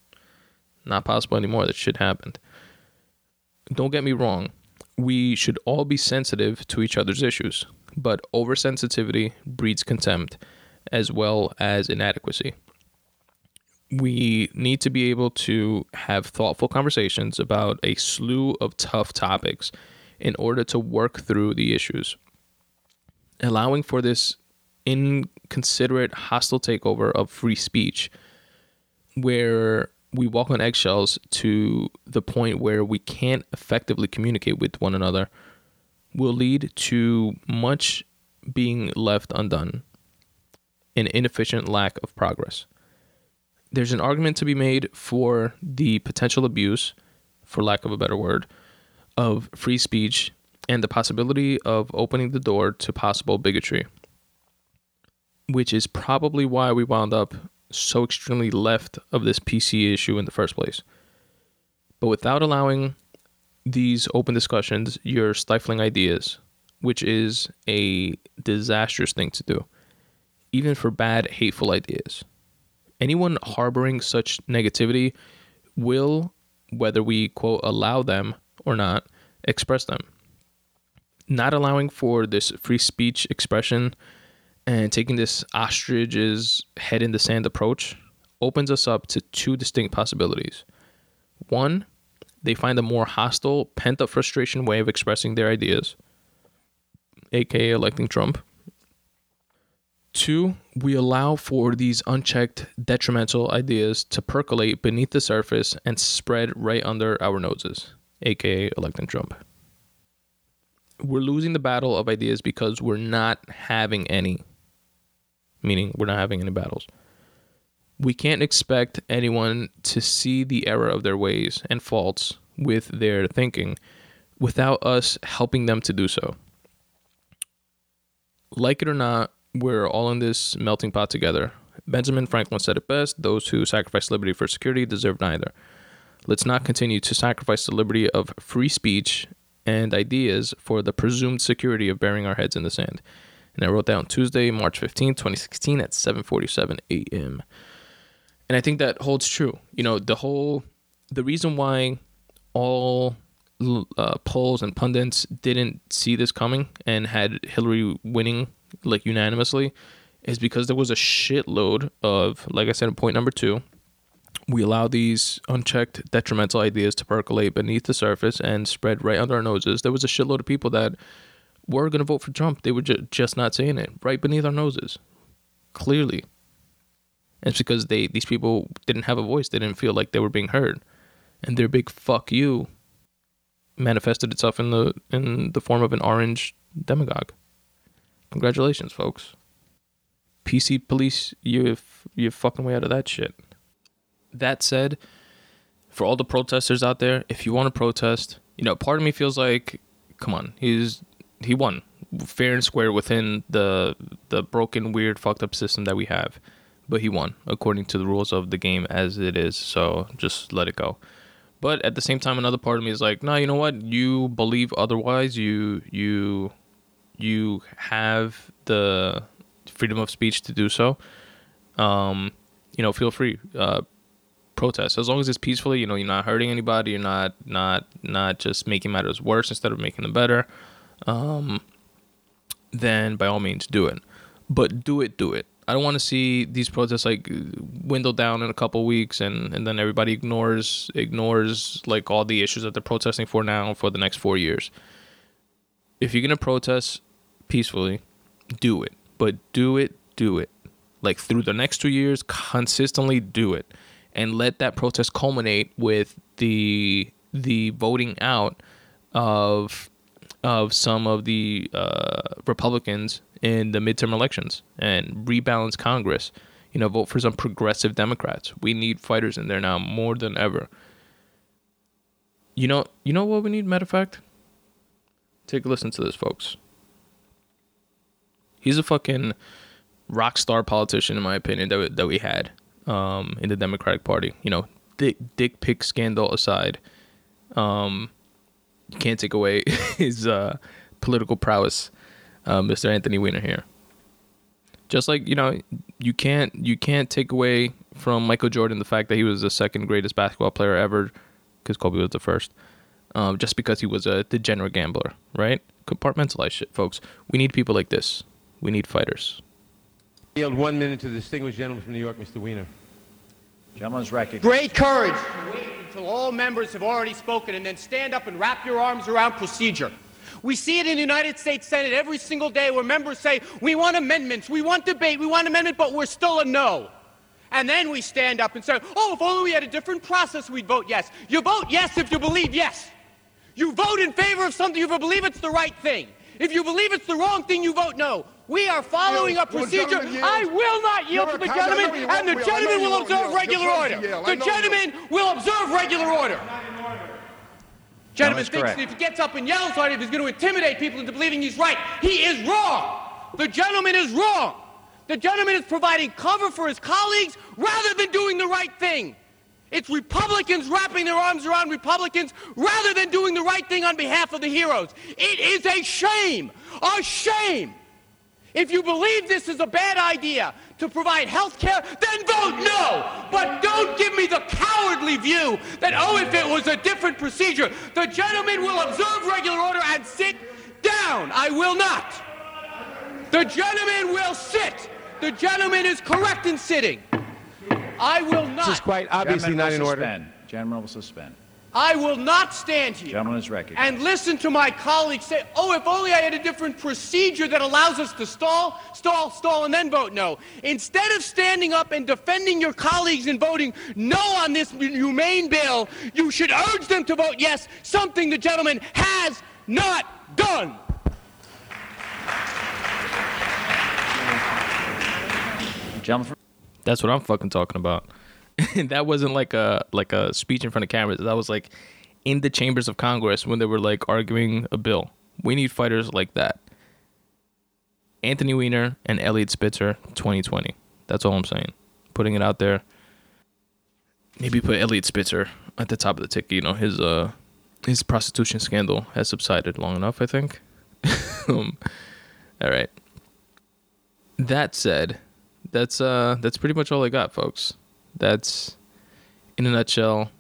not possible anymore. That shit happened. Don't get me wrong. We should all be sensitive to each other's issues, but oversensitivity breeds contempt as well as inadequacy. We need to be able to have thoughtful conversations about a slew of tough topics in order to work through the issues. Allowing for this inconsiderate, hostile takeover of free speech, where we walk on eggshells to the point where we can't effectively communicate with one another, will lead to much being left undone, an inefficient lack of progress. There's an argument to be made for the potential abuse, for lack of a better word, of free speech and the possibility of opening the door to possible bigotry, which is probably why we wound up so extremely left of this PC issue in the first place. But without allowing these open discussions, you're stifling ideas, which is a disastrous thing to do, even for bad, hateful ideas. Anyone harboring such negativity will, whether we quote allow them or not, express them. Not allowing for this free speech expression and taking this ostrich's head in the sand approach opens us up to two distinct possibilities. One, they find a more hostile, pent up frustration way of expressing their ideas, aka electing Trump. Two, we allow for these unchecked, detrimental ideas to percolate beneath the surface and spread right under our noses, aka electing Trump. We're losing the battle of ideas because we're not having any, meaning we're not having any battles. We can't expect anyone to see the error of their ways and faults with their thinking without us helping them to do so. Like it or not, we're all in this melting pot together. Benjamin Franklin said it best those who sacrifice liberty for security deserve neither. Let's not continue to sacrifice the liberty of free speech and ideas for the presumed security of burying our heads in the sand. And I wrote on Tuesday, March 15, 2016 at 7:47 a.m. And I think that holds true. You know, the whole the reason why all uh, polls and pundits didn't see this coming and had Hillary winning like unanimously is because there was a shitload of, like I said in point number two, we allow these unchecked detrimental ideas to percolate beneath the surface and spread right under our noses. There was a shitload of people that were going to vote for Trump. They were ju- just not saying it right beneath our noses, clearly. It's because they these people didn't have a voice. They didn't feel like they were being heard, and their big "fuck you" manifested itself in the in the form of an orange demagogue. Congratulations, folks. PC police, you you fucking way out of that shit. That said, for all the protesters out there, if you want to protest, you know, part of me feels like, come on, he's he won fair and square within the the broken, weird, fucked up system that we have. But he won according to the rules of the game as it is. So just let it go. But at the same time, another part of me is like, no, nah, you know what? You believe otherwise. You you you have the freedom of speech to do so, um, you know, feel free. Uh, protest as long as it's peacefully. You know, you're not hurting anybody. You're not not not just making matters worse instead of making them better. Um, then by all means do it, but do it, do it. I don't want to see these protests like dwindle down in a couple weeks and, and then everybody ignores ignores like all the issues that they're protesting for now for the next four years. If you're gonna protest peacefully, do it. But do it, do it. Like through the next two years, consistently do it. And let that protest culminate with the the voting out of of some of the uh, Republicans in the midterm elections and rebalance Congress. You know, vote for some progressive Democrats. We need fighters in there now more than ever. You know, you know what we need. Matter of fact, take a listen to this, folks. He's a fucking rock star politician, in my opinion, that we, that we had um, in the Democratic Party. You know, dick, dick pic scandal aside, um, you can't take away his uh, political prowess, uh, Mr. Anthony Weiner here. Just like you know, you can't you can't take away from Michael Jordan the fact that he was the second greatest basketball player ever, because Kobe was the first. Um, just because he was a degenerate gambler, right? Compartmentalize shit, folks. We need people like this. We need fighters. Yield one minute to the distinguished gentleman from New York, Mr. Weiner. Gentleman's recognized. Great courage to wait until all members have already spoken and then stand up and wrap your arms around procedure. We see it in the United States Senate every single day where members say, we want amendments, we want debate, we want amendment, but we're still a no. And then we stand up and say, oh, if only we had a different process, we'd vote yes. You vote yes if you believe yes. You vote in favor of something if you believe it's the right thing. If you believe it's the wrong thing, you vote no. We are following a procedure. I will not yield to the gentleman, and the gentleman will observe regular order. The gentleman will observe regular order. Gentleman thinks if he gets up and yells on it, if he's going to intimidate people into believing he's right, he is wrong. The gentleman is wrong. The gentleman is providing cover for his colleagues rather than doing the right thing. It's Republicans wrapping their arms around Republicans rather than doing the right thing on behalf of the heroes. It is a shame, a shame. If you believe this is a bad idea to provide health care, then vote no. But don't give me the cowardly view that, oh, if it was a different procedure, the gentleman will observe regular order and sit down. I will not. The gentleman will sit. The gentleman is correct in sitting. I will not. This is quite obviously not in order. Suspend. Gentleman will suspend. I will not stand here Gentleman is recognized. and listen to my colleagues say, oh, if only I had a different procedure that allows us to stall, stall, stall, and then vote no. Instead of standing up and defending your colleagues and voting no on this humane bill, you should urge them to vote yes, something the gentleman has not done. Gentleman That's what I'm fucking talking about. that wasn't like a like a speech in front of cameras. That was like in the chambers of Congress when they were like arguing a bill. We need fighters like that. Anthony Weiner and Eliot Spitzer, 2020. That's all I'm saying. Putting it out there. Maybe put Eliot Spitzer at the top of the ticket. You know, his uh his prostitution scandal has subsided long enough, I think. um, all right. That said, that's uh that's pretty much all I got, folks. That's in a nutshell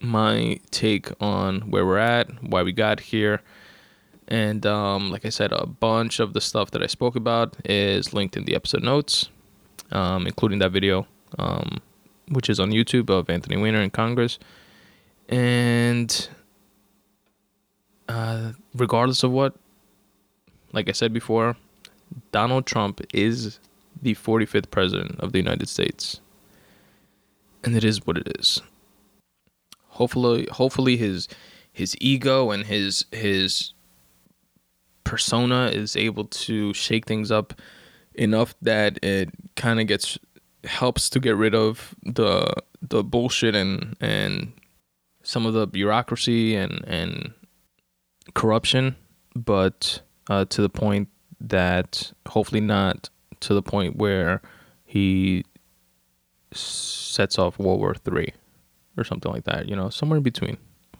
my take on where we're at, why we got here. And um, like I said, a bunch of the stuff that I spoke about is linked in the episode notes, um, including that video, um, which is on YouTube of Anthony Weiner in Congress. And uh, regardless of what, like I said before, Donald Trump is the 45th president of the United States. And it is what it is. Hopefully hopefully his his ego and his his persona is able to shake things up enough that it kind of gets helps to get rid of the the bullshit and and some of the bureaucracy and and corruption but uh, to the point that hopefully not to the point where he sets off World War Three or something like that. You know, somewhere in between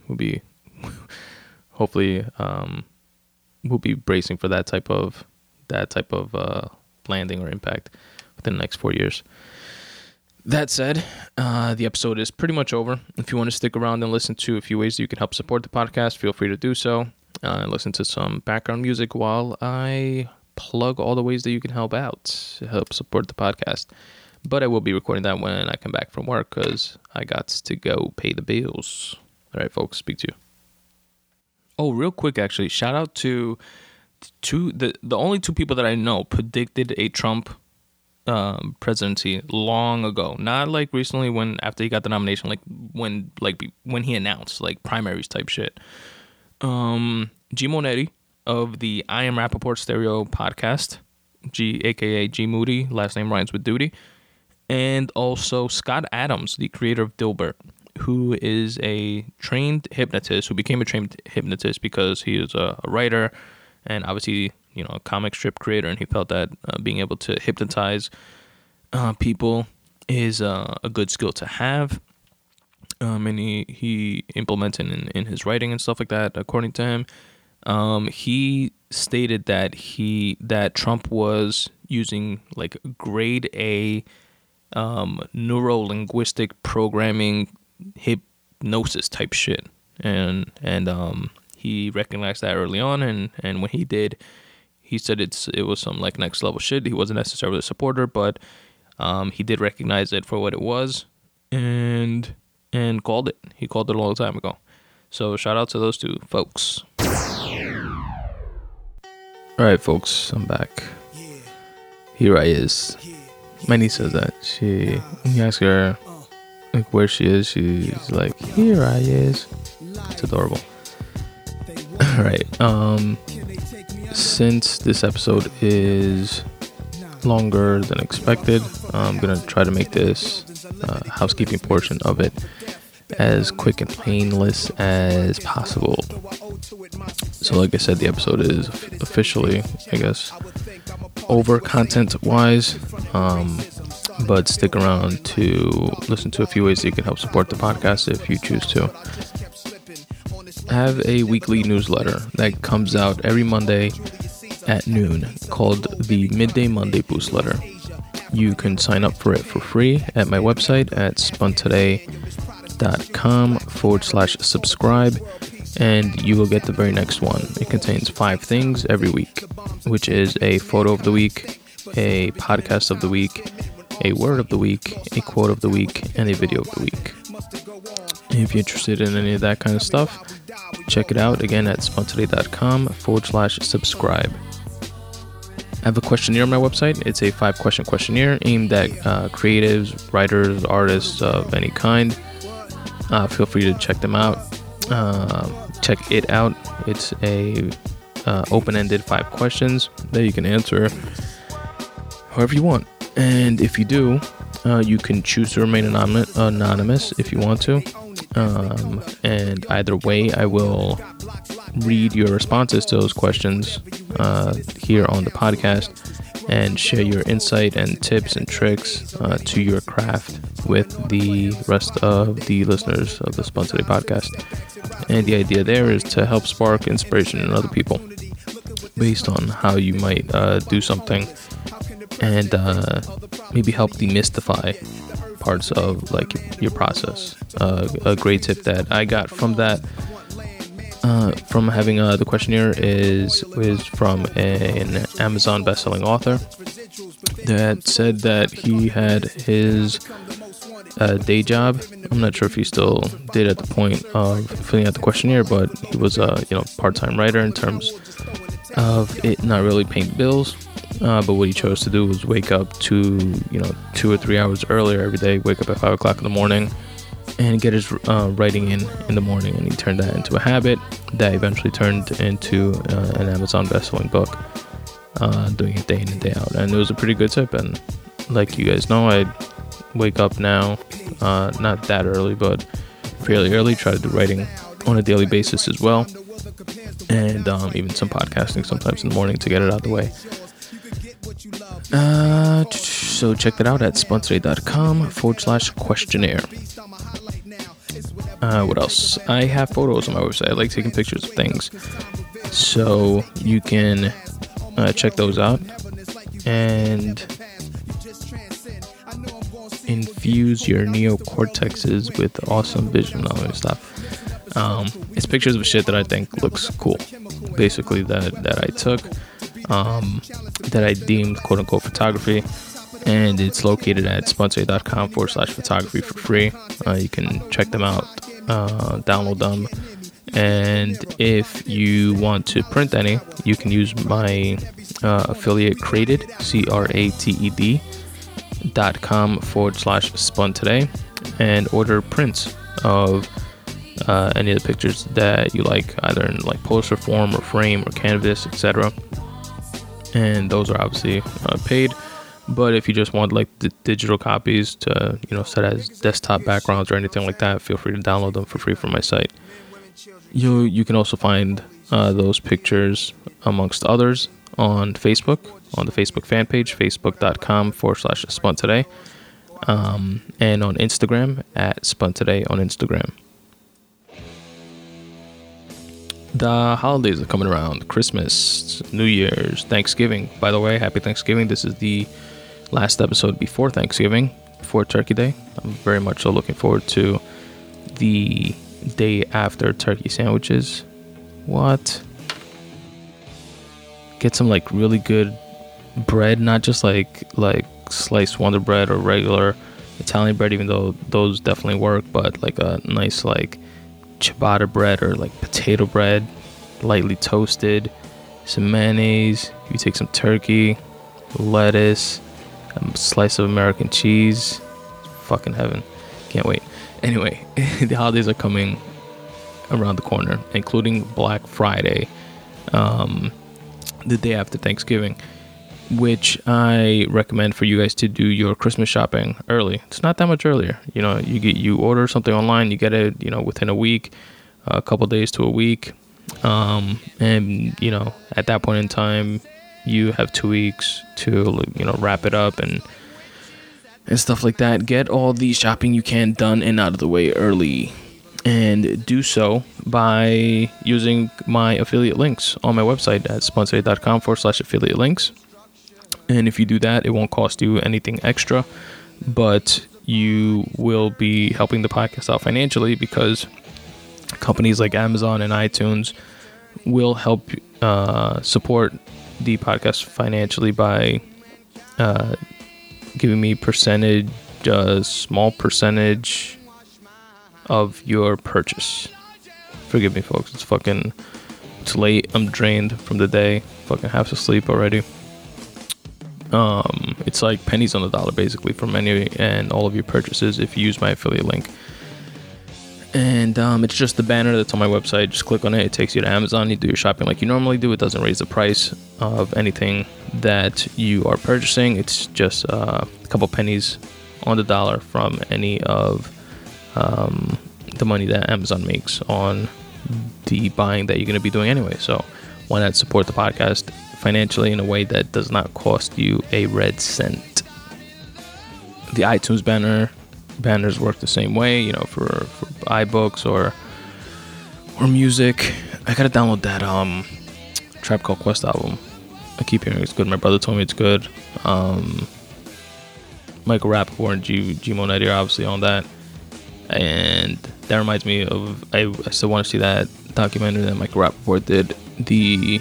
would be hopefully um, we'll be bracing for that type of that type of uh, landing or impact within the next four years. That said, uh, the episode is pretty much over. If you want to stick around and listen to a few ways that you can help support the podcast, feel free to do so. Uh, listen to some background music while I plug all the ways that you can help out, to help support the podcast. But I will be recording that when I come back from work because I got to go pay the bills. All right, folks, speak to you. Oh, real quick, actually, shout out to two the the only two people that I know predicted a Trump um, presidency long ago. Not like recently when after he got the nomination, like when like when he announced like primaries type shit. Um, G Monetti of the I Am Rapaport Stereo podcast, G aka G Moody, last name rhymes with duty, and also Scott Adams, the creator of Dilbert, who is a trained hypnotist who became a trained hypnotist because he is a, writer and obviously you know a comic strip creator, and he felt that uh, being able to hypnotize uh, people is uh, a good skill to have. Um, and he he implemented in, in his writing and stuff like that. According to him, um, he stated that he that Trump was using like grade A um, neuro linguistic programming hypnosis type shit, and and um, he recognized that early on, and and when he did, he said it's it was some like next level shit. He wasn't necessarily a supporter, but um, he did recognize it for what it was, and and called it. He called it a long time ago. So shout out to those two folks. All right, folks, I'm back. Here I is. My niece says that she. You ask her like where she is, she's like, "Here I is." It's adorable. All right. Um, since this episode is longer than expected, I'm gonna try to make this uh, housekeeping portion of it as quick and painless as possible. So, like I said, the episode is officially, I guess, over content wise. Um, but stick around to listen to a few ways you can help support the podcast if you choose to I have a weekly newsletter that comes out every Monday at noon called the Midday Monday Boost Letter. You can sign up for it for free at my website at spuntoday.com forward slash subscribe, and you will get the very next one. It contains five things every week, which is a photo of the week, a podcast of the week, a word of the week, a quote of the week, and a video of the week. If you're interested in any of that kind of stuff, check it out again at spuntoday.com forward slash subscribe. I have a questionnaire on my website. It's a five question questionnaire aimed at uh, creatives, writers, artists of any kind. Uh, feel free to check them out. Uh, check it out. It's a uh, open-ended five questions that you can answer however you want. And if you do, uh, you can choose to remain anonymous if you want to. Um, and either way, I will read your responses to those questions uh, here on the podcast and share your insight and tips and tricks uh, to your craft with the rest of the listeners of the Today podcast. And the idea there is to help spark inspiration in other people based on how you might uh, do something and uh, maybe help demystify parts of like your process. Uh, a great tip that I got from that, uh, from having uh, the questionnaire, is is from an Amazon best-selling author that said that he had his uh, day job. I'm not sure if he still did at the point of filling out the questionnaire, but he was a you know part-time writer in terms of it not really paying bills uh, but what he chose to do was wake up two, you know, two or three hours earlier every day. Wake up at five o'clock in the morning, and get his uh, writing in in the morning. And he turned that into a habit that eventually turned into uh, an Amazon best-selling book. Uh, doing it day in and day out, and it was a pretty good tip. And like you guys know, I wake up now, uh, not that early, but fairly early. Try to do writing on a daily basis as well, and um, even some podcasting sometimes in the morning to get it out of the way. Uh, so check that out at spuntoday.com forward slash questionnaire. Uh, what else? I have photos on my website. I like taking pictures of things. So you can uh, check those out. and infuse your neocortexes with awesome vision. and all me stop. Um, it's pictures of shit that I think looks cool. Basically, that that I took, um, that I deemed quote unquote photography, and it's located at spuntoday.com forward slash photography for free. Uh, you can check them out, uh, download them, and if you want to print any, you can use my uh, affiliate Crated, C R A T E D dot com forward slash spun today and order prints of uh, any of the pictures that you like, either in like poster form or frame or canvas, etc. And those are obviously uh, paid. But if you just want like the digital copies to you know set as desktop backgrounds or anything like that, feel free to download them for free from my site. You you can also find uh, those pictures amongst others on Facebook on the Facebook fan page, facebook.com forward slash spun today, um, and on Instagram at spun today on Instagram. The holidays are coming around Christmas, New Year's, Thanksgiving. By the way, happy Thanksgiving. This is the last episode before Thanksgiving, before Turkey Day. I'm very much so looking forward to the day after turkey sandwiches. What? Get some like really good bread, not just like like sliced Wonder Bread or regular Italian bread, even though those definitely work, but like a nice like ciabatta bread or like potato bread, lightly toasted, some mayonnaise. You take some turkey, lettuce, a slice of American cheese. Fucking heaven. Can't wait. Anyway, the holidays are coming around the corner, including Black Friday, um, the day after Thanksgiving which I recommend for you guys to do your Christmas shopping early. It's not that much earlier. You know, you get you order something online, you get it, you know, within a week, a couple days to a week, um, and you know, at that point in time, you have two weeks to you know wrap it up and and stuff like that. Get all the shopping you can done and out of the way early. And do so by using my affiliate links on my website at spuntoday.com forward slash affiliate links. And if you do that, it won't cost you anything extra, but you will be helping the podcast out financially because companies like Amazon and iTunes will help uh, support the podcast financially by uh, giving me percentage, a small percentage of your purchase. Forgive me, folks. It's fucking. It's late. I'm drained from the day. Fucking half asleep already. Um, it's like pennies on the dollar basically from any and all of your purchases if you use my affiliate link. And um, it's just the banner that's on my website. Just click on it. It takes you to Amazon. You do your shopping like you normally do. It doesn't raise the price of anything that you are purchasing. It's just uh, a couple pennies on the dollar from any of um, the money that Amazon makes on the buying that you're going to be doing anyway. So why not support the podcast financially in a way that does not cost you a red cent. The iTunes banner banners work the same way, you know, for, for iBooks or or music. I gotta download that um Tribe Called Quest album. I keep hearing it's good. My brother told me it's good. Um, Michael Rapaport and G G Monetti are obviously on that, and that reminds me of I, I still want to see that documentary that Michael Rapaport did. The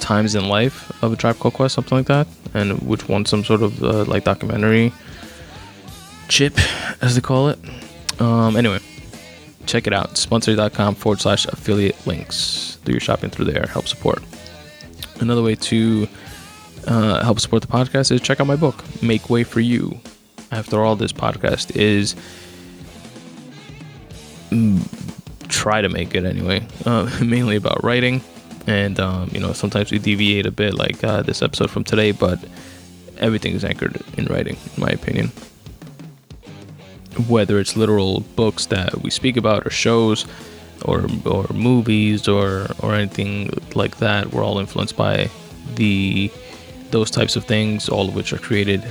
times in life of a Tribe Called Quest, something like that, and which won some sort of uh, like documentary chip, as they call it. Um, anyway, check it out. Spuntoday.com forward slash affiliate links. Do your shopping through there. Help support. Another way to uh, help support the podcast is check out my book, Make Way for You. After all, this podcast is mm, try to make it anyway, uh, mainly about writing and um, you know sometimes we deviate a bit like uh, this episode from today but everything is anchored in writing in my opinion whether it's literal books that we speak about or shows or or movies or or anything like that we're all influenced by the those types of things all of which are created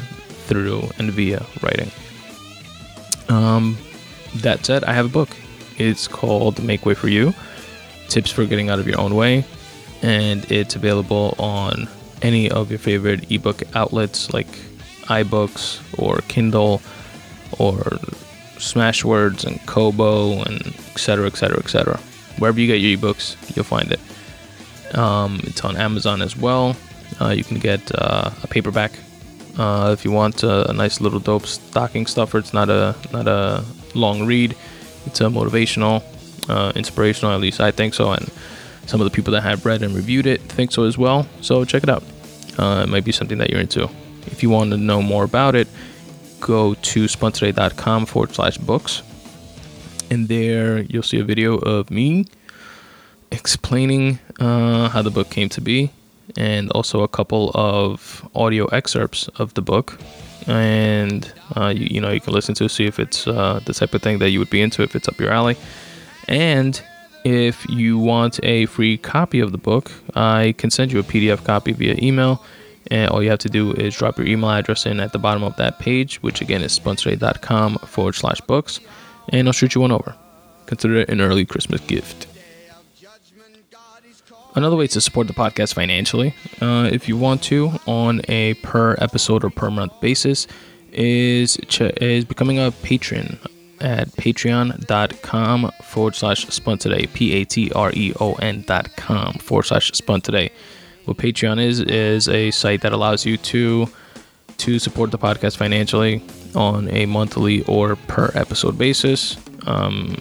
through and via writing. Um that said i have a book. It's called make way for you tips for getting out of your own way and it's available on any of your favorite ebook outlets like iBooks or Kindle or Smashwords and Kobo and etc. etc. etc. Wherever you get your ebooks, you'll find it. Um, it's on Amazon as well. Uh, you can get uh, a paperback uh, if you want a, a, nice little dope stocking stuffer. It's not a not a long read. It's a motivational, uh, inspirational. At least I think so, and some of the people that have read and reviewed it think so as well. So check it out. Uh, it might be something that you're into. If you want to know more about it, go to spuntoday.com forward slash books. And there you'll see a video of me explaining uh, how the book came to be and also a couple of audio excerpts of the book. And uh, you, you, know, you can listen to see if it's uh, the type of thing that you would be into, if it's up your alley. And if you want a free copy of the book, I can send you a PDF copy via email. And all you have to do is drop your email address in at the bottom of that page, which again is spuntoday.com forward slash books, and I'll shoot you one over. Consider it an early Christmas gift. Another way to support the podcast financially, uh, if you want to, on a per episode or per month basis, is ch- is becoming a patron at patreon.com forward slash spun today. P A T R E O N dot com forward slash spun today. What Patreon is, is a site that allows you to to support the podcast financially on a monthly or per episode basis. Um,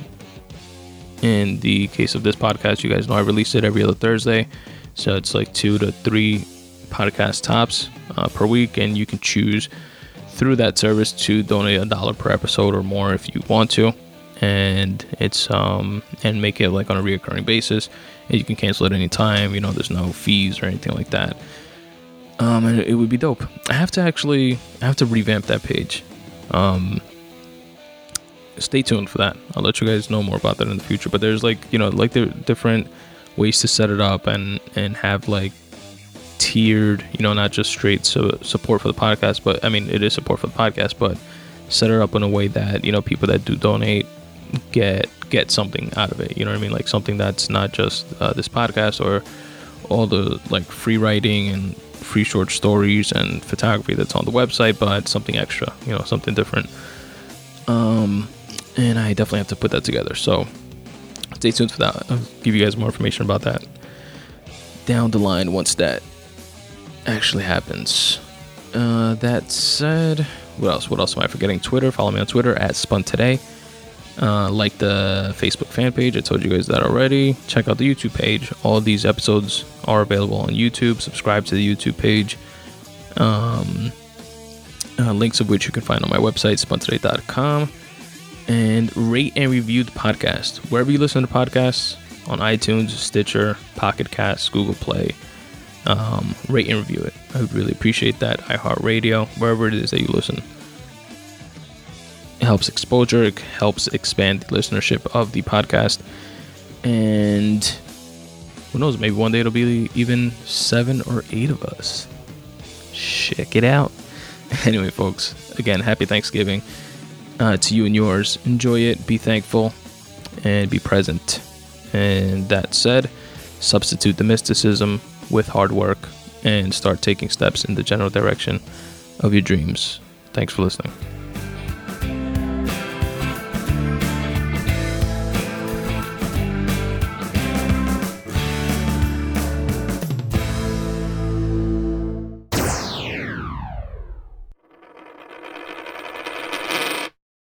in the case of this podcast, you guys know I release it every other Thursday. So it's like two to three podcast tops uh, per week. And you can choose through that service to donate a dollar per episode or more if you want to. And it's, um, and make it like on a reoccurring basis. You can cancel it anytime. You know, there's no fees or anything like that. Um, and it would be dope. I have to actually, I have to revamp that page. Um, stay tuned for that. I'll let you guys know more about that in the future. But there's like you know like there different ways to set it up and and have like tiered, you know, not just straight support for the podcast, but I mean it is support for the podcast, but set it up in a way that you know people that do donate get get something out of it. You know what I mean? Like something that's not just uh, this podcast or all the like free writing and free short stories and photography that's on the website, but something extra. You know, something different. Um, and I definitely have to put that together. So stay tuned for that. I'll give you guys more information about that down the line once that actually happens. Uh, that said, what else? What else am I forgetting? Twitter. Follow me on Twitter at Spun Today. Uh, like the Facebook fan page. I told you guys that already. Check out the YouTube page. All these episodes are available on YouTube. Subscribe to the YouTube page. Um, uh, links of which you can find on my website, spuntoday.com and rate and review the podcast wherever you listen to podcasts on iTunes, Stitcher, Pocket Cast, Google Play. Um, rate and review it. I would really appreciate that. iHeartRadio, wherever it is that you listen. It helps exposure, it helps expand the listenership of the podcast. And who knows, maybe one day it'll be even seven or eight of us. Check it out. Anyway, folks, again, happy Thanksgiving uh, to you and yours. Enjoy it, be thankful, and be present. And that said, substitute the mysticism with hard work and start taking steps in the general direction of your dreams. Thanks for listening.